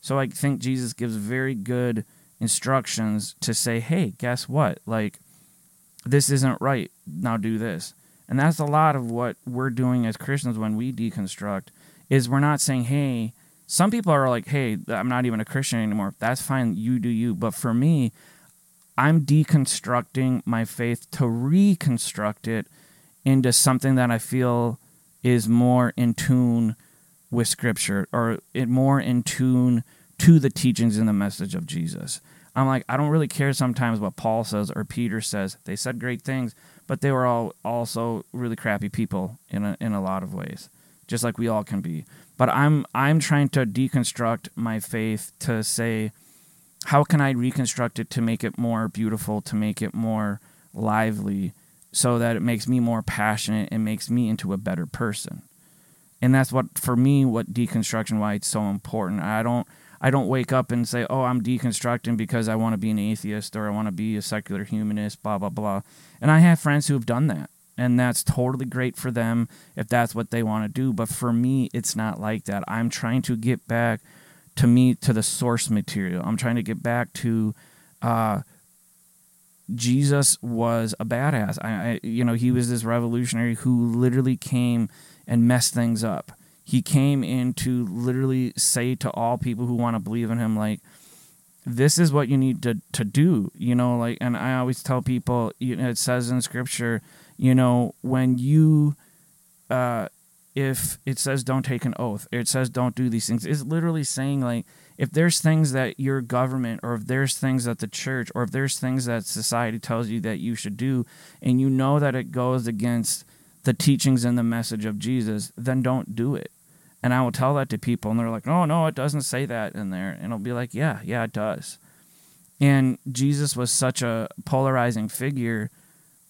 So I think Jesus gives very good instructions to say, "Hey, guess what? Like, this isn't right. Now do this." And that's a lot of what we're doing as Christians when we deconstruct is we're not saying, "Hey, some people are like, "Hey, I'm not even a Christian anymore." That's fine, you do you. But for me, I'm deconstructing my faith to reconstruct it into something that I feel is more in tune with scripture or it more in tune to the teachings and the message of Jesus. I'm like, I don't really care sometimes what Paul says or Peter says. They said great things, but they were all also really crappy people in a, in a lot of ways, just like we all can be. But I'm I'm trying to deconstruct my faith to say, how can I reconstruct it to make it more beautiful, to make it more lively, so that it makes me more passionate and makes me into a better person. And that's what for me what deconstruction why it's so important. I don't I don't wake up and say, "Oh, I'm deconstructing because I want to be an atheist or I want to be a secular humanist, blah blah blah." And I have friends who have done that, and that's totally great for them if that's what they want to do, but for me, it's not like that. I'm trying to get back to me to the source material. I'm trying to get back to uh, Jesus was a badass. I, I, you know, he was this revolutionary who literally came and messed things up he came in to literally say to all people who want to believe in him like this is what you need to, to do you know like and i always tell people you know, it says in scripture you know when you uh if it says don't take an oath it says don't do these things it's literally saying like if there's things that your government or if there's things that the church or if there's things that society tells you that you should do and you know that it goes against the teachings and the message of Jesus, then don't do it. And I will tell that to people, and they're like, oh, no, it doesn't say that in there. And I'll be like, yeah, yeah, it does. And Jesus was such a polarizing figure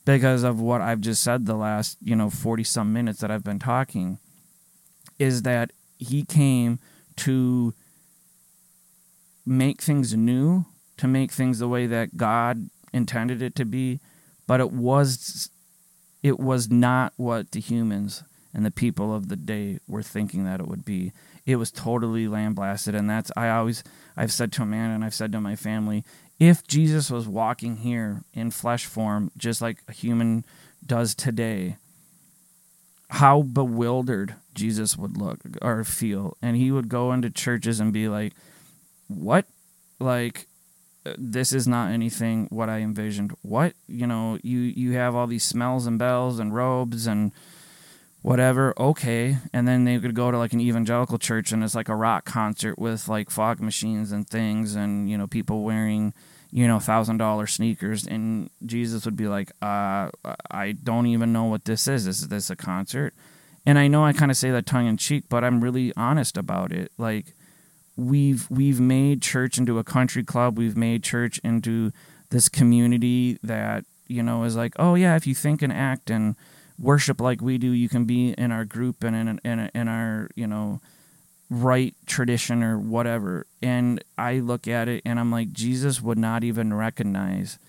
because of what I've just said the last, you know, 40 some minutes that I've been talking, is that he came to make things new, to make things the way that God intended it to be, but it was it was not what the humans and the people of the day were thinking that it would be. It was totally lambasted, and that's I always I've said to a man and I've said to my family, if Jesus was walking here in flesh form, just like a human does today, how bewildered Jesus would look or feel, and he would go into churches and be like, "What? Like this is not anything what I envisioned. What you know, you you have all these smells and bells and robes and whatever. Okay, and then they could go to like an evangelical church and it's like a rock concert with like fog machines and things and you know people wearing you know thousand dollar sneakers and Jesus would be like, uh, I don't even know what this is. Is this a concert? And I know I kind of say that tongue in cheek, but I'm really honest about it. Like we've we've made church into a country club. We've made church into this community that you know is like, oh yeah, if you think and act and worship like we do, you can be in our group and in in, in our you know right tradition or whatever. And I look at it and I'm like, Jesus would not even recognize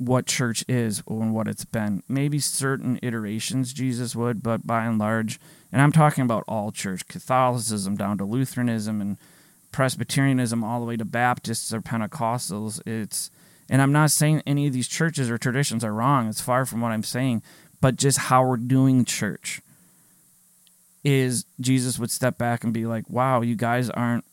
what church is and what it's been. Maybe certain iterations Jesus would, but by and large, and I'm talking about all church, Catholicism down to Lutheranism and Presbyterianism all the way to Baptists or Pentecostals. It's and I'm not saying any of these churches or traditions are wrong. It's far from what I'm saying, but just how we're doing church is Jesus would step back and be like, "Wow, you guys aren't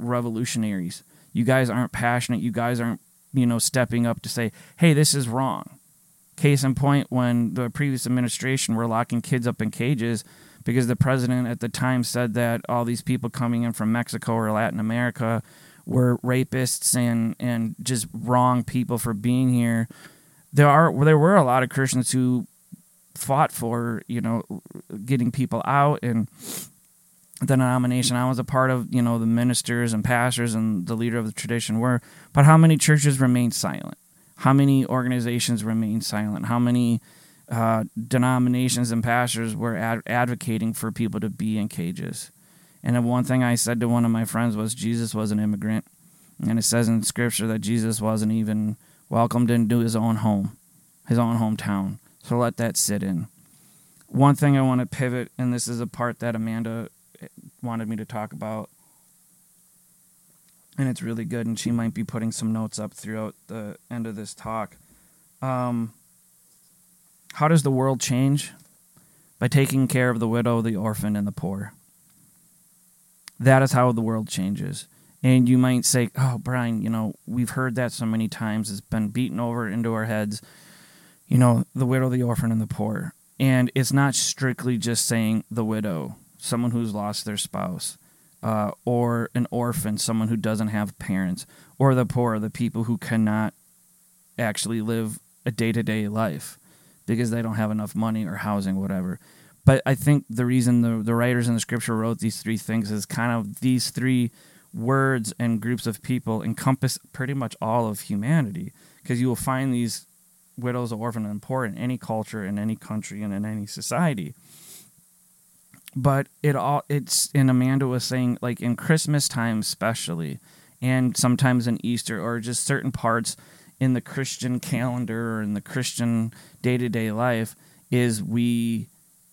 revolutionaries. You guys aren't passionate. You guys aren't, you know, stepping up to say, "Hey, this is wrong." Case in point, when the previous administration were locking kids up in cages because the president at the time said that all these people coming in from Mexico or Latin America were rapists and and just wrong people for being here. There are there were a lot of Christians who fought for you know getting people out and the denomination I was a part of, you know, the ministers and pastors and the leader of the tradition were, but how many churches remained silent? How many organizations remained silent? How many uh, denominations and pastors were ad- advocating for people to be in cages. And the one thing I said to one of my friends was Jesus was an immigrant. And it says in scripture that Jesus wasn't even welcomed into his own home, his own hometown. So let that sit in. One thing I want to pivot, and this is a part that Amanda wanted me to talk about, and it's really good, and she might be putting some notes up throughout the end of this talk. Um, how does the world change? By taking care of the widow, the orphan, and the poor. That is how the world changes. And you might say, oh, Brien, you know, we've heard that so many times. It's been beaten over into our heads. You know, the widow, the orphan, and the poor. And it's not strictly just saying the widow, someone who's lost their spouse, uh, or an orphan, someone who doesn't have parents, or the poor, the people who cannot actually live a day to day life because they don't have enough money or housing, whatever. But I think the reason the, the writers in the scripture wrote these three things is kind of these three words and groups of people encompass pretty much all of humanity because you will find these widows, orphans, and poor in any culture, in any country, and in any society. But it all it's and Amanda was saying like in Christmas time especially, and sometimes in Easter or just certain parts in the Christian calendar or in the Christian day to day life is we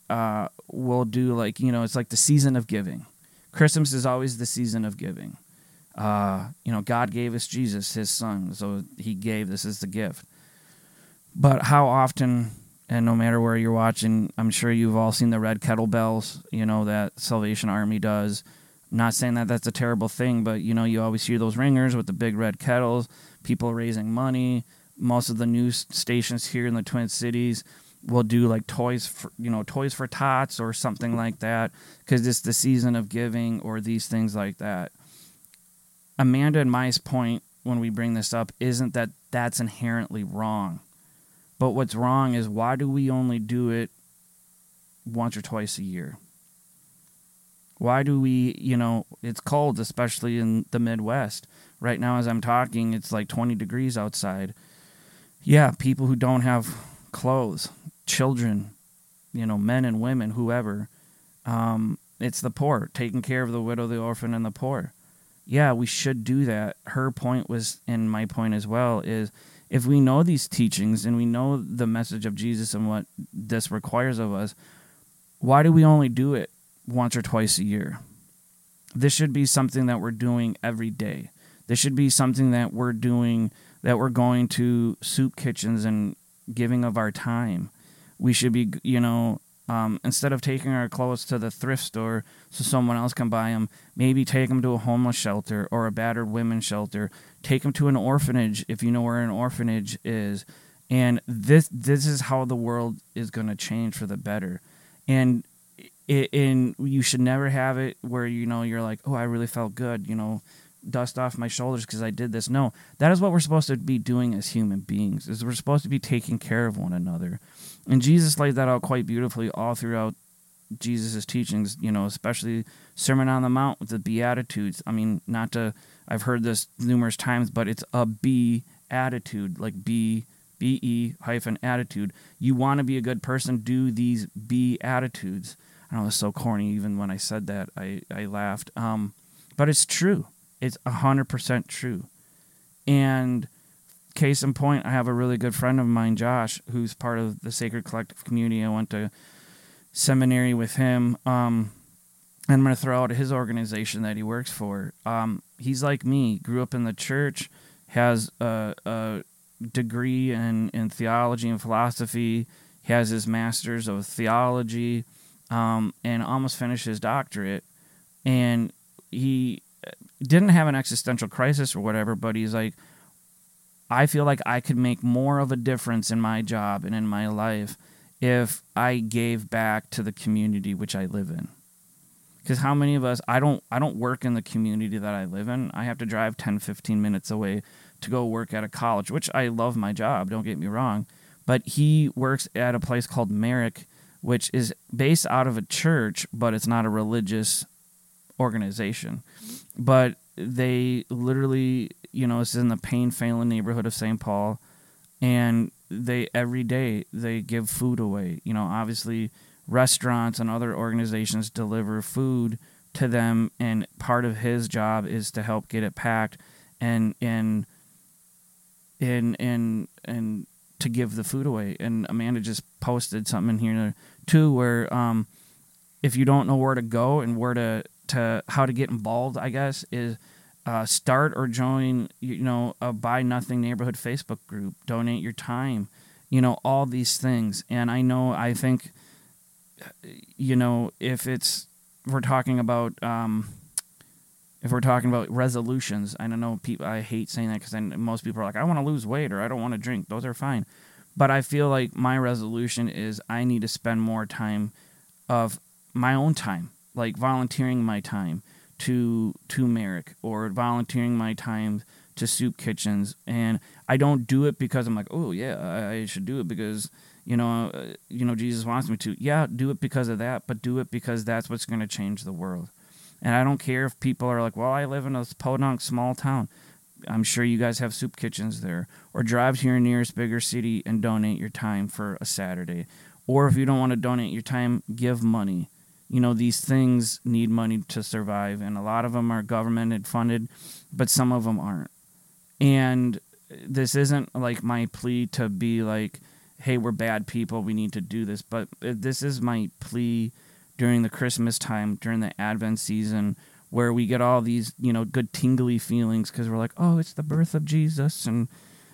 uh, will do like, you know, it's like the season of giving. Christmas is always the season of giving. Uh, you know, God gave us Jesus, his son, so he gave this is the gift. But how often, and no matter where you're watching, I'm sure you've all seen the red kettlebells, you know, that Salvation Army does. not saying that that's a terrible thing, but, you know, you always hear those ringers with the big red kettles people raising money. Most of the news stations here in the Twin Cities will do like toys for you know toys for tots or something like that because it's the season of giving or these things like that. Amanda and my point when we bring this up isn't that that's inherently wrong. But what's wrong is why do we only do it once or twice a year? Why do we, you know, it's cold, especially in the Midwest. Right now, as I'm talking, it's like 20 degrees outside. Yeah, people who don't have clothes, children, you know, men and women, whoever. Um, it's the poor, taking care of the widow, the orphan, and the poor. Yeah, we should do that. Her point was, and my point as well, is if we know these teachings and we know the message of Jesus and what this requires of us, why do we only do it once or twice a year? This should be something that we're doing every day. This should be something that we're doing, that we're going to soup kitchens and giving of our time. We should be, you know, um, instead of taking our clothes to the thrift store so someone else can buy them, maybe take them to a homeless shelter or a battered women's shelter. Take them to an orphanage if you know where an orphanage is. And this this is how the world is going to change for the better. And it, and you should never have it where you know you're like, oh, I really felt good. You know, dust off my shoulders because I did this. No, that is what we're supposed to be doing as human beings. Is we're supposed to be taking care of one another, and Jesus laid that out quite beautifully all throughout Jesus' teachings. You know, especially Sermon on the Mount with the Beatitudes. I mean, not to I've heard this numerous times, but it's a B attitude, like B B E hyphen attitude. You want to be a good person, do these B attitudes. I know it's so corny. Even when I said that, I I laughed. Um, but it's true it's 100% true. And case in point, I have a really good friend of mine, Josh, who's part of the Sacred Collective community. I went to seminary with him. Um, and I'm going to throw out his organization that he works for. Um, he's like me, grew up in the church, has a, a degree in, in theology and philosophy, he has his master's of theology, um, and almost finished his doctorate. And he didn't have an existential crisis or whatever, but he's like, I feel like I could make more of a difference in my job and in my life if I gave back to the community which I live in. Because how many of us I don't I don't work in the community that I live in. I have to drive 10 15 minutes away to go work at a college, which I love my job, don't get me wrong, but he works at a place called Merrick which is based out of a church, but it's not a religious organization but they literally, you know, this is in the Payne Phalen neighborhood of St. Paul, and they every day they give food away. You know, obviously restaurants and other organizations deliver food to them and part of his job is to help get it packed and and and and and to give the food away and amanda just posted something in here too where um if you don't know where to go and where to to how to get involved i guess is uh, start or join you know a buy nothing neighborhood facebook group donate your time you know all these things and i know i think you know if it's we're talking about um, if we're talking about resolutions, I don't know people. I hate saying that because most people are like, I want to lose weight or I don't want to drink. Those are fine, but I feel like my resolution is I need to spend more time of my own time, like volunteering my time to to Merrick or volunteering my time to soup kitchens, and I don't do it because I'm like, oh yeah, I, should do it because you know, uh, you know, Jesus wants me to. Yeah, do it because of that, but do it because that's what's going to change the world. And I don't care if people are like, well, I live in a podunk small town. I'm sure you guys have soup kitchens there. Or drive to your nearest bigger city and donate your time for a Saturday. Or if you don't want to donate your time, give money. You know, these things need money to survive, and a lot of them are government funded, but some of them aren't. And this isn't like my plea to be like, hey, we're bad people, we need to do this. But this is my plea during the Christmas time, during the Advent season, where we get all these, you know, good tingly feelings because we're like, oh, it's the birth of Jesus and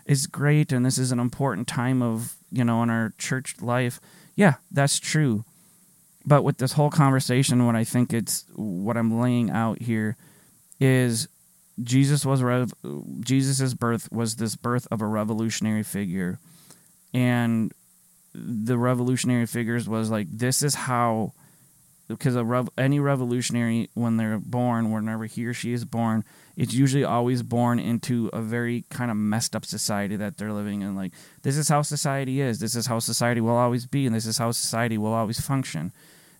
it's great and this is an important time of, you know, in our church life. Yeah, that's true. But with this whole conversation, what I think it's what I'm laying out here is Jesus was rev- Jesus's birth was this birth of a revolutionary figure. And the revolutionary figures was like this is how because rev, any revolutionary when they're born whenever he or she is born it's usually always born into a very kind of messed up society that they're living in like this is how society is this is how society will always be and this is how society will always function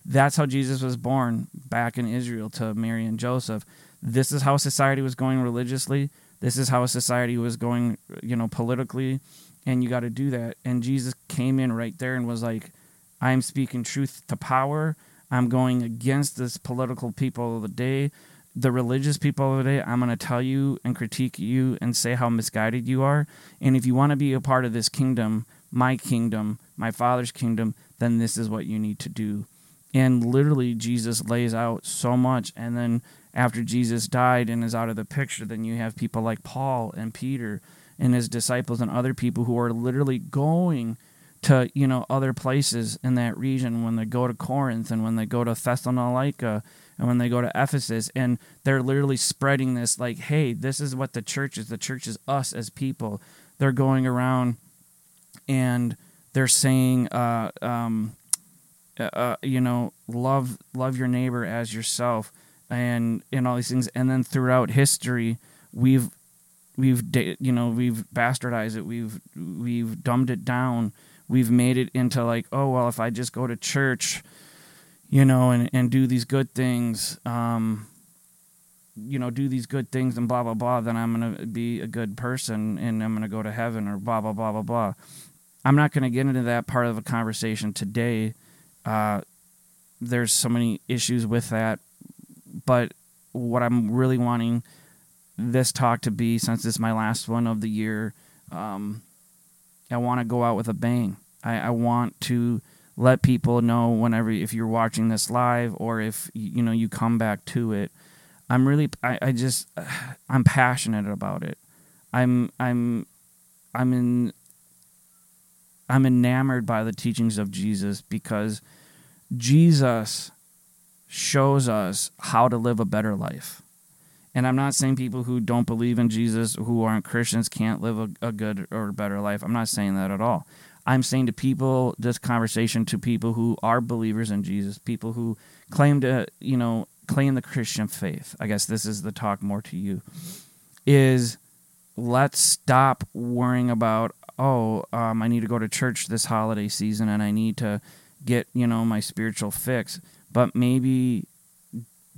that's how jesus was born back in israel to mary and joseph this is how society was going religiously this is how society was going you know politically and you got to do that. And Jesus came in right there and was like, I'm speaking truth to power. I'm going against this political people of the day, the religious people of the day. I'm going to tell you and critique you and say how misguided you are. And if you want to be a part of this kingdom, my kingdom, my Father's kingdom, then this is what you need to do. And literally, Jesus lays out so much. And then after Jesus died and is out of the picture, then you have people like Paul and Peter and his disciples and other people who are literally going to you know other places in that region when they go to Corinth and when they go to Thessalonica and when they go to Ephesus and they're literally spreading this like hey this is what the church is. The church is us as people. They're going around and they're saying uh, um, uh, uh you know love love your neighbor as yourself and and all these things. And then throughout history we've we've you know we've bastardized it. We've we've dumbed it down we've made it into like oh well if i just go to church you know and and do these good things um you know do these good things and blah blah blah then i'm to be a good person and i'm to go to heaven or blah blah blah blah blah i'm not to get into that part of the conversation today uh there's so many issues with that but what i'm really wanting this talk to be since this is my last one of the year. Um, I want to go out with a bang. I, I want to let people know whenever if you're watching this live or if you know you come back to it. I'm really I, I just I'm passionate about it. I'm I'm I'm in I'm enamored by the teachings of Jesus because Jesus shows us how to live a better life. And I'm not saying people who don't believe in Jesus, who aren't Christians, can't live a, a good or better life. I'm not saying that at all. I'm saying to people, this conversation to people who are believers in Jesus, people who claim to, you know, claim the Christian faith. I guess this is the talk more to you. Is let's stop worrying about, oh, um, I need to go to church this holiday season and I need to get, you know, my spiritual fix. But maybe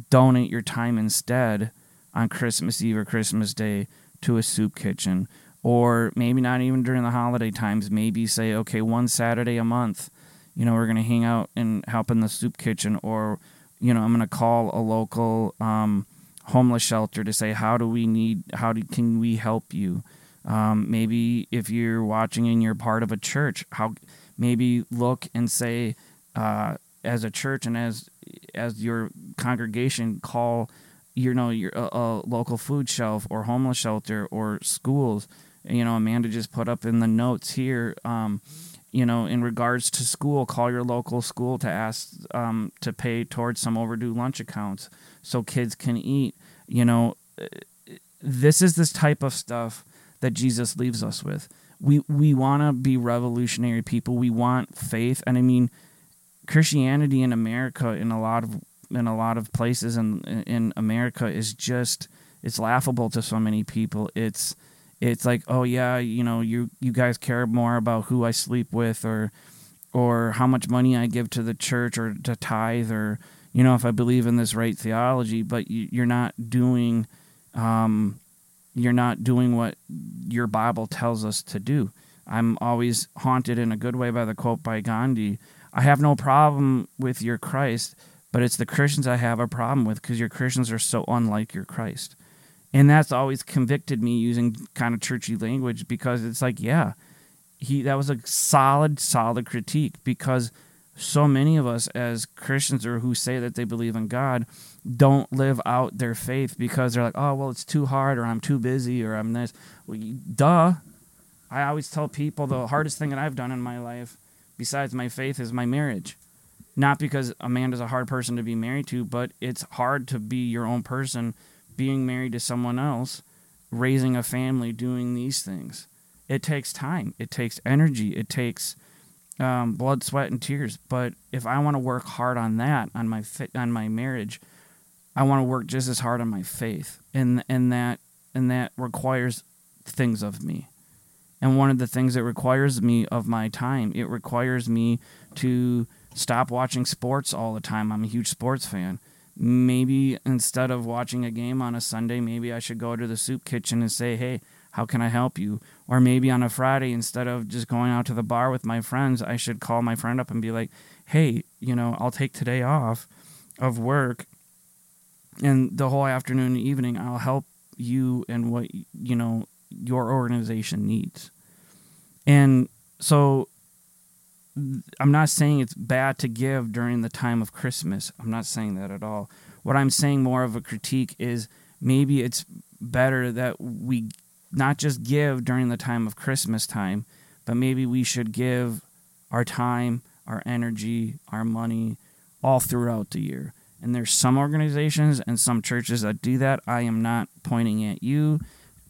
donate your time instead on Christmas Eve or Christmas Day to a soup kitchen or maybe not even during the holiday times. Maybe say, okay, one Saturday a month, you know, we're going to hang out and help in the soup kitchen, or, you know, I'm going to call a local um, homeless shelter to say, how do we need, how do, can we help you? Um, maybe if you're watching and you're part of a church, how maybe look and say, uh, as a church and as as your congregation, call you know your a, a local food shelf or homeless shelter or schools you know, Amanda just put up in the notes here. Um, you know, in regards to school, call your local school to ask um, to pay towards some overdue lunch accounts so kids can eat. You know, this is this type of stuff that Jesus leaves us with. We we want to be revolutionary people. We want faith, and I mean, Christianity in America in a lot of in a lot of places in in America is just it's laughable to so many people. It's it's like, oh yeah, you know, you you guys care more about who I sleep with or or how much money I give to the church or to tithe or you know if I believe in this right theology, but you, are not doing um, you're not doing what your Bible tells us to do. I'm always haunted in a good way by the quote by Gandhi. I have no problem with your Christ, but it's the Christians I have a problem with because your Christians are so unlike your Christ. And that's always convicted me using kind of churchy language because it's like yeah he that was a solid solid critique because so many of us as christians or who say that they believe in god don't live out their faith because they're like oh well it's too hard or i'm too busy or i'm this. Well, duh. I always tell people the hardest thing that i've done in my life besides my faith is my marriage not because amanda's a hard person to be married to but it's hard to be your own person being married to someone else, raising a family, doing these things. It takes time, it takes energy, it takes um, blood, sweat, and tears. But if I want to work hard on that, on my fi- on my marriage, I want to work just as hard on my faith, and and that and that requires things of me. And one of the things it requires me of my time, it requires me to stop watching sports all the time. I'm a huge sports fan maybe instead of watching a game on a Sunday, maybe I should go to the soup kitchen and say, hey, how can I help you? Or maybe on a Friday, instead of just going out to the bar with my friends, I should call my friend up and be like, hey, you know, I'll take today off of work and the whole afternoon and evening, I'll help you and what, you know, your organization needs. And so I'm not saying it's bad to give during the time of Christmas. I'm not saying that at all. What I'm saying more of a critique is maybe it's better that we not just give during the time of Christmas time, but maybe we should give our time, our energy, our money all throughout the year. And there's some organizations and some churches that do that. I am not pointing at you.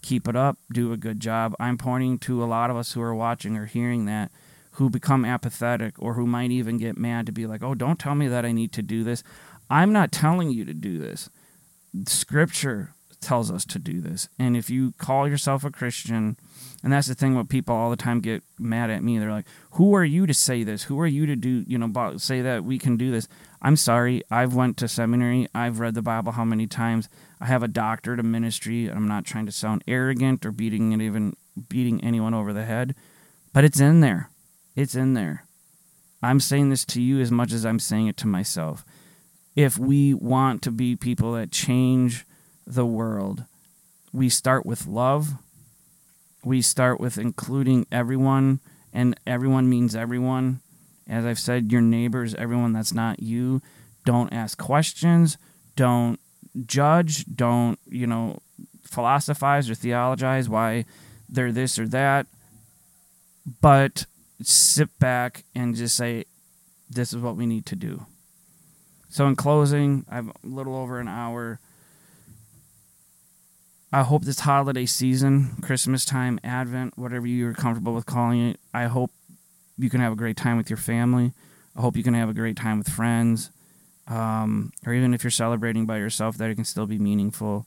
Keep it up. Do a good job. I'm pointing to a lot of us who are watching or hearing that who become apathetic or who might even get mad to be like, oh, don't tell me that I need to do this. I'm not telling you to do this. Scripture tells us to do this. And if you call yourself a Christian, and that's the thing what people all the time get mad at me. They're like, "Who are you to say this? Who are you to do, you know, say that we can do this?" I'm sorry. I've went to seminary. I've read the Bible how many times? I have a doctorate of ministry. I'm not trying to sound arrogant or beating it even beating anyone over the head, but it's in there. It's in there. I'm saying this to you as much as I'm saying it to myself. If we want to be people that change the world, we start with love. We start with including everyone, and everyone means everyone. As I've said, your neighbors, everyone that's not you. Don't ask questions. Don't judge. Don't, you know, philosophize or theologize why they're this or that. But sit back and just say, this is what we need to do. So, in closing, I have a little over an hour. I hope this holiday season, Christmas time, Advent, whatever you're comfortable with calling it, I hope you can have a great time with your family. I hope you can have a great time with friends. Um, or even if you're celebrating by yourself, that it can still be meaningful.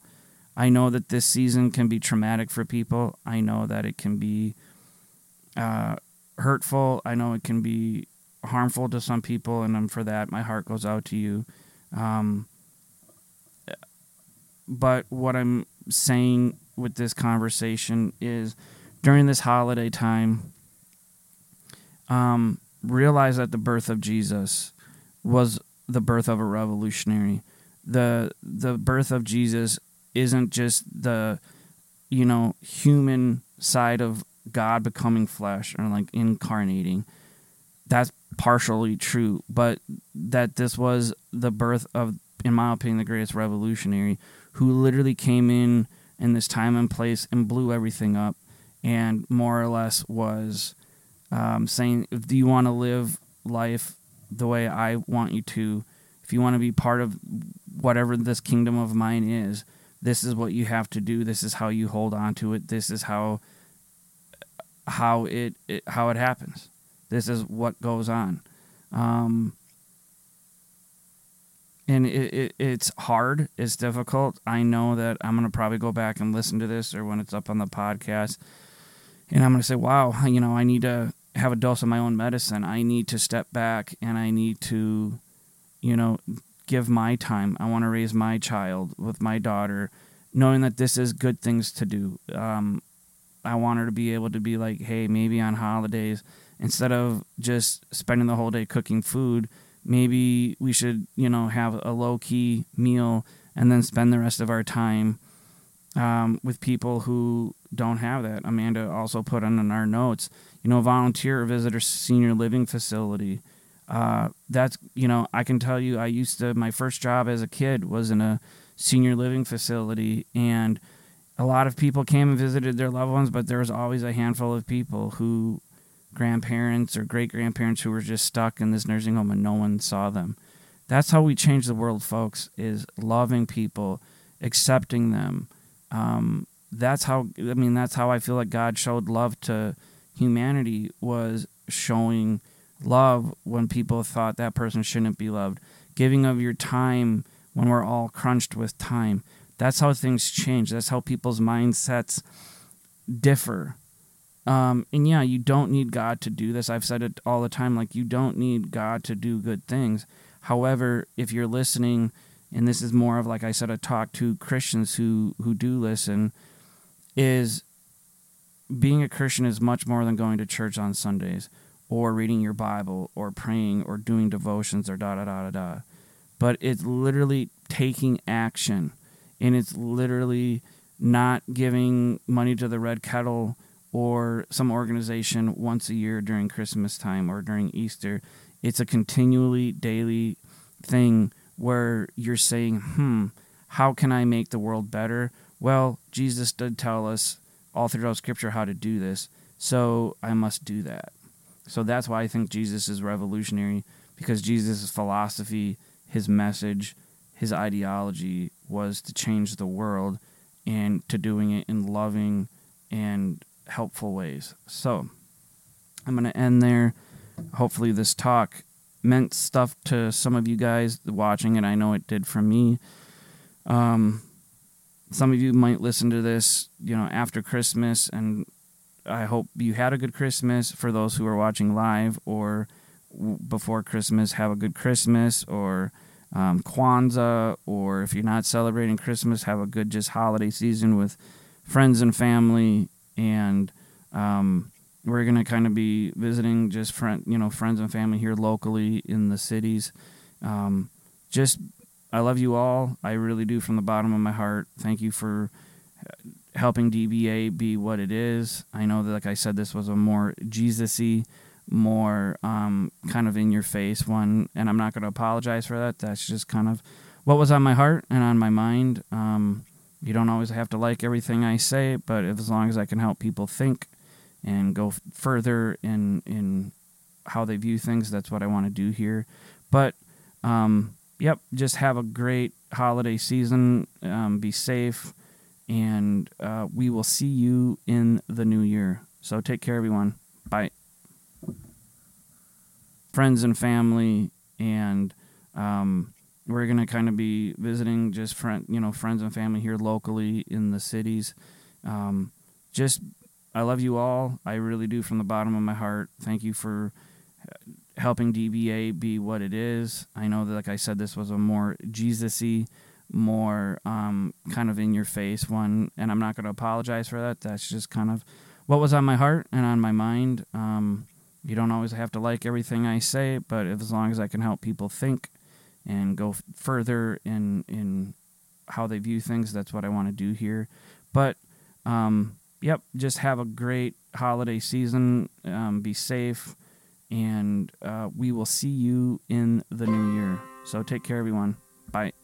I know that this season can be traumatic for people. I know that it can be uh, hurtful. I know it can be harmful to some people, and I'm for that, my heart goes out to you. Um, but what I'm saying with this conversation is during this holiday time, um, realize that the birth of Jesus was the birth of a revolutionary. The the birth of Jesus isn't just the you know human side of God becoming flesh or like incarnating. That's partially true, but that this was the birth of, in my opinion, the greatest revolutionary who literally came in in this time and place and blew everything up, and more or less was um, saying, if you want to live life the way I want you to, if you want to be part of whatever this kingdom of mine is, this is what you have to do. This is how you hold on to it. This is how how it, it how it happens. This is what goes on. Um, and it, it, it's hard. It's difficult. I know that I'm gonna probably go back and listen to this, or when it's up on the podcast, and I'm gonna say, "Wow, you know, I need to have a dose of my own medicine. I need to step back, and I need to, you know, give my time. I want to raise my child with my daughter, knowing that this is good things to do. Um, I want her to be able to be like, hey, maybe on holidays, instead of just spending the whole day cooking food." maybe we should, you know, have a low key meal and then spend the rest of our time um, with people who don't have that. Amanda also put on in our notes, you know, volunteer or visit a senior living facility. Uh, that's, you know, I can tell you, I used to, my first job as a kid was in a senior living facility and a lot of people came and visited their loved ones, but there was always a handful of people who grandparents or great grandparents who were just stuck in this nursing home and no one saw them. That's how we change the world, folks, is loving people, accepting them. Um, that's how I mean that's how I feel like God showed love to humanity was showing love when people thought that person shouldn't be loved. Giving of your time when we're all crunched with time. That's how things change. That's how people's mindsets differ. Um, and yeah, you don't need God to do this. I've said it all the time. Like, you don't need God to do good things. However, if you're listening, and this is more of like I said, a talk to Christians who who do listen, is being a Christian is much more than going to church on Sundays or reading your Bible or praying or doing devotions or da da da da da. But it's literally taking action, and it's literally not giving money to the red kettle or some organization once a year during Christmas time or during Easter. It's a continually daily thing where you're saying, hmm, how can I make the world better? Well, Jesus did tell us all throughout Scripture how to do this, so I must do that. So that's why I think Jesus is revolutionary because Jesus' philosophy, his message, his ideology was to change the world and to doing it in loving and helpful ways. So I'm going to end there. Hopefully, this talk meant stuff to some of you guys watching it. I know it did for me. Um, some of you might listen to this, you know, after Christmas, and I hope you had a good Christmas. For those who are watching live or before Christmas, have a good Christmas or um, Kwanzaa, or if you're not celebrating Christmas, have a good just holiday season with friends and family and um, we're gonna kind of be visiting just friend, you know, friends and family here locally in the cities. Um, just, I love you all. I really do from the bottom of my heart. Thank you for helping DBA be what it is. I know that, like I said, this was a more Jesusy, more um, kind of in your face one, and I'm not going to apologize for that. That's just kind of what was on my heart and on my mind. Um, you don't always have to like everything I say, but as long as I can help people think and go f- further in in how they view things, that's what I want to do here. But um, yep, just have a great holiday season. Um, be safe, and uh, we will see you in the new year. So take care, everyone. Bye. Friends and family, and um, we're gonna kind of be visiting just friend, you know, friends and family here locally in the cities. Um, just, I love you all. I really do from the bottom of my heart. Thank you for helping DBA be what it is. I know that, like I said, this was a more Jesusy, more um, kind of in your face one, and I'm not gonna apologize for that. That's just kind of what was on my heart and on my mind. Um, you don't always have to like everything I say, but as long as I can help people think and go further in in how they view things, that's what I want to do here. But um, yep, just have a great holiday season. Um, be safe, and uh, we will see you in the new year. So take care, everyone. Bye.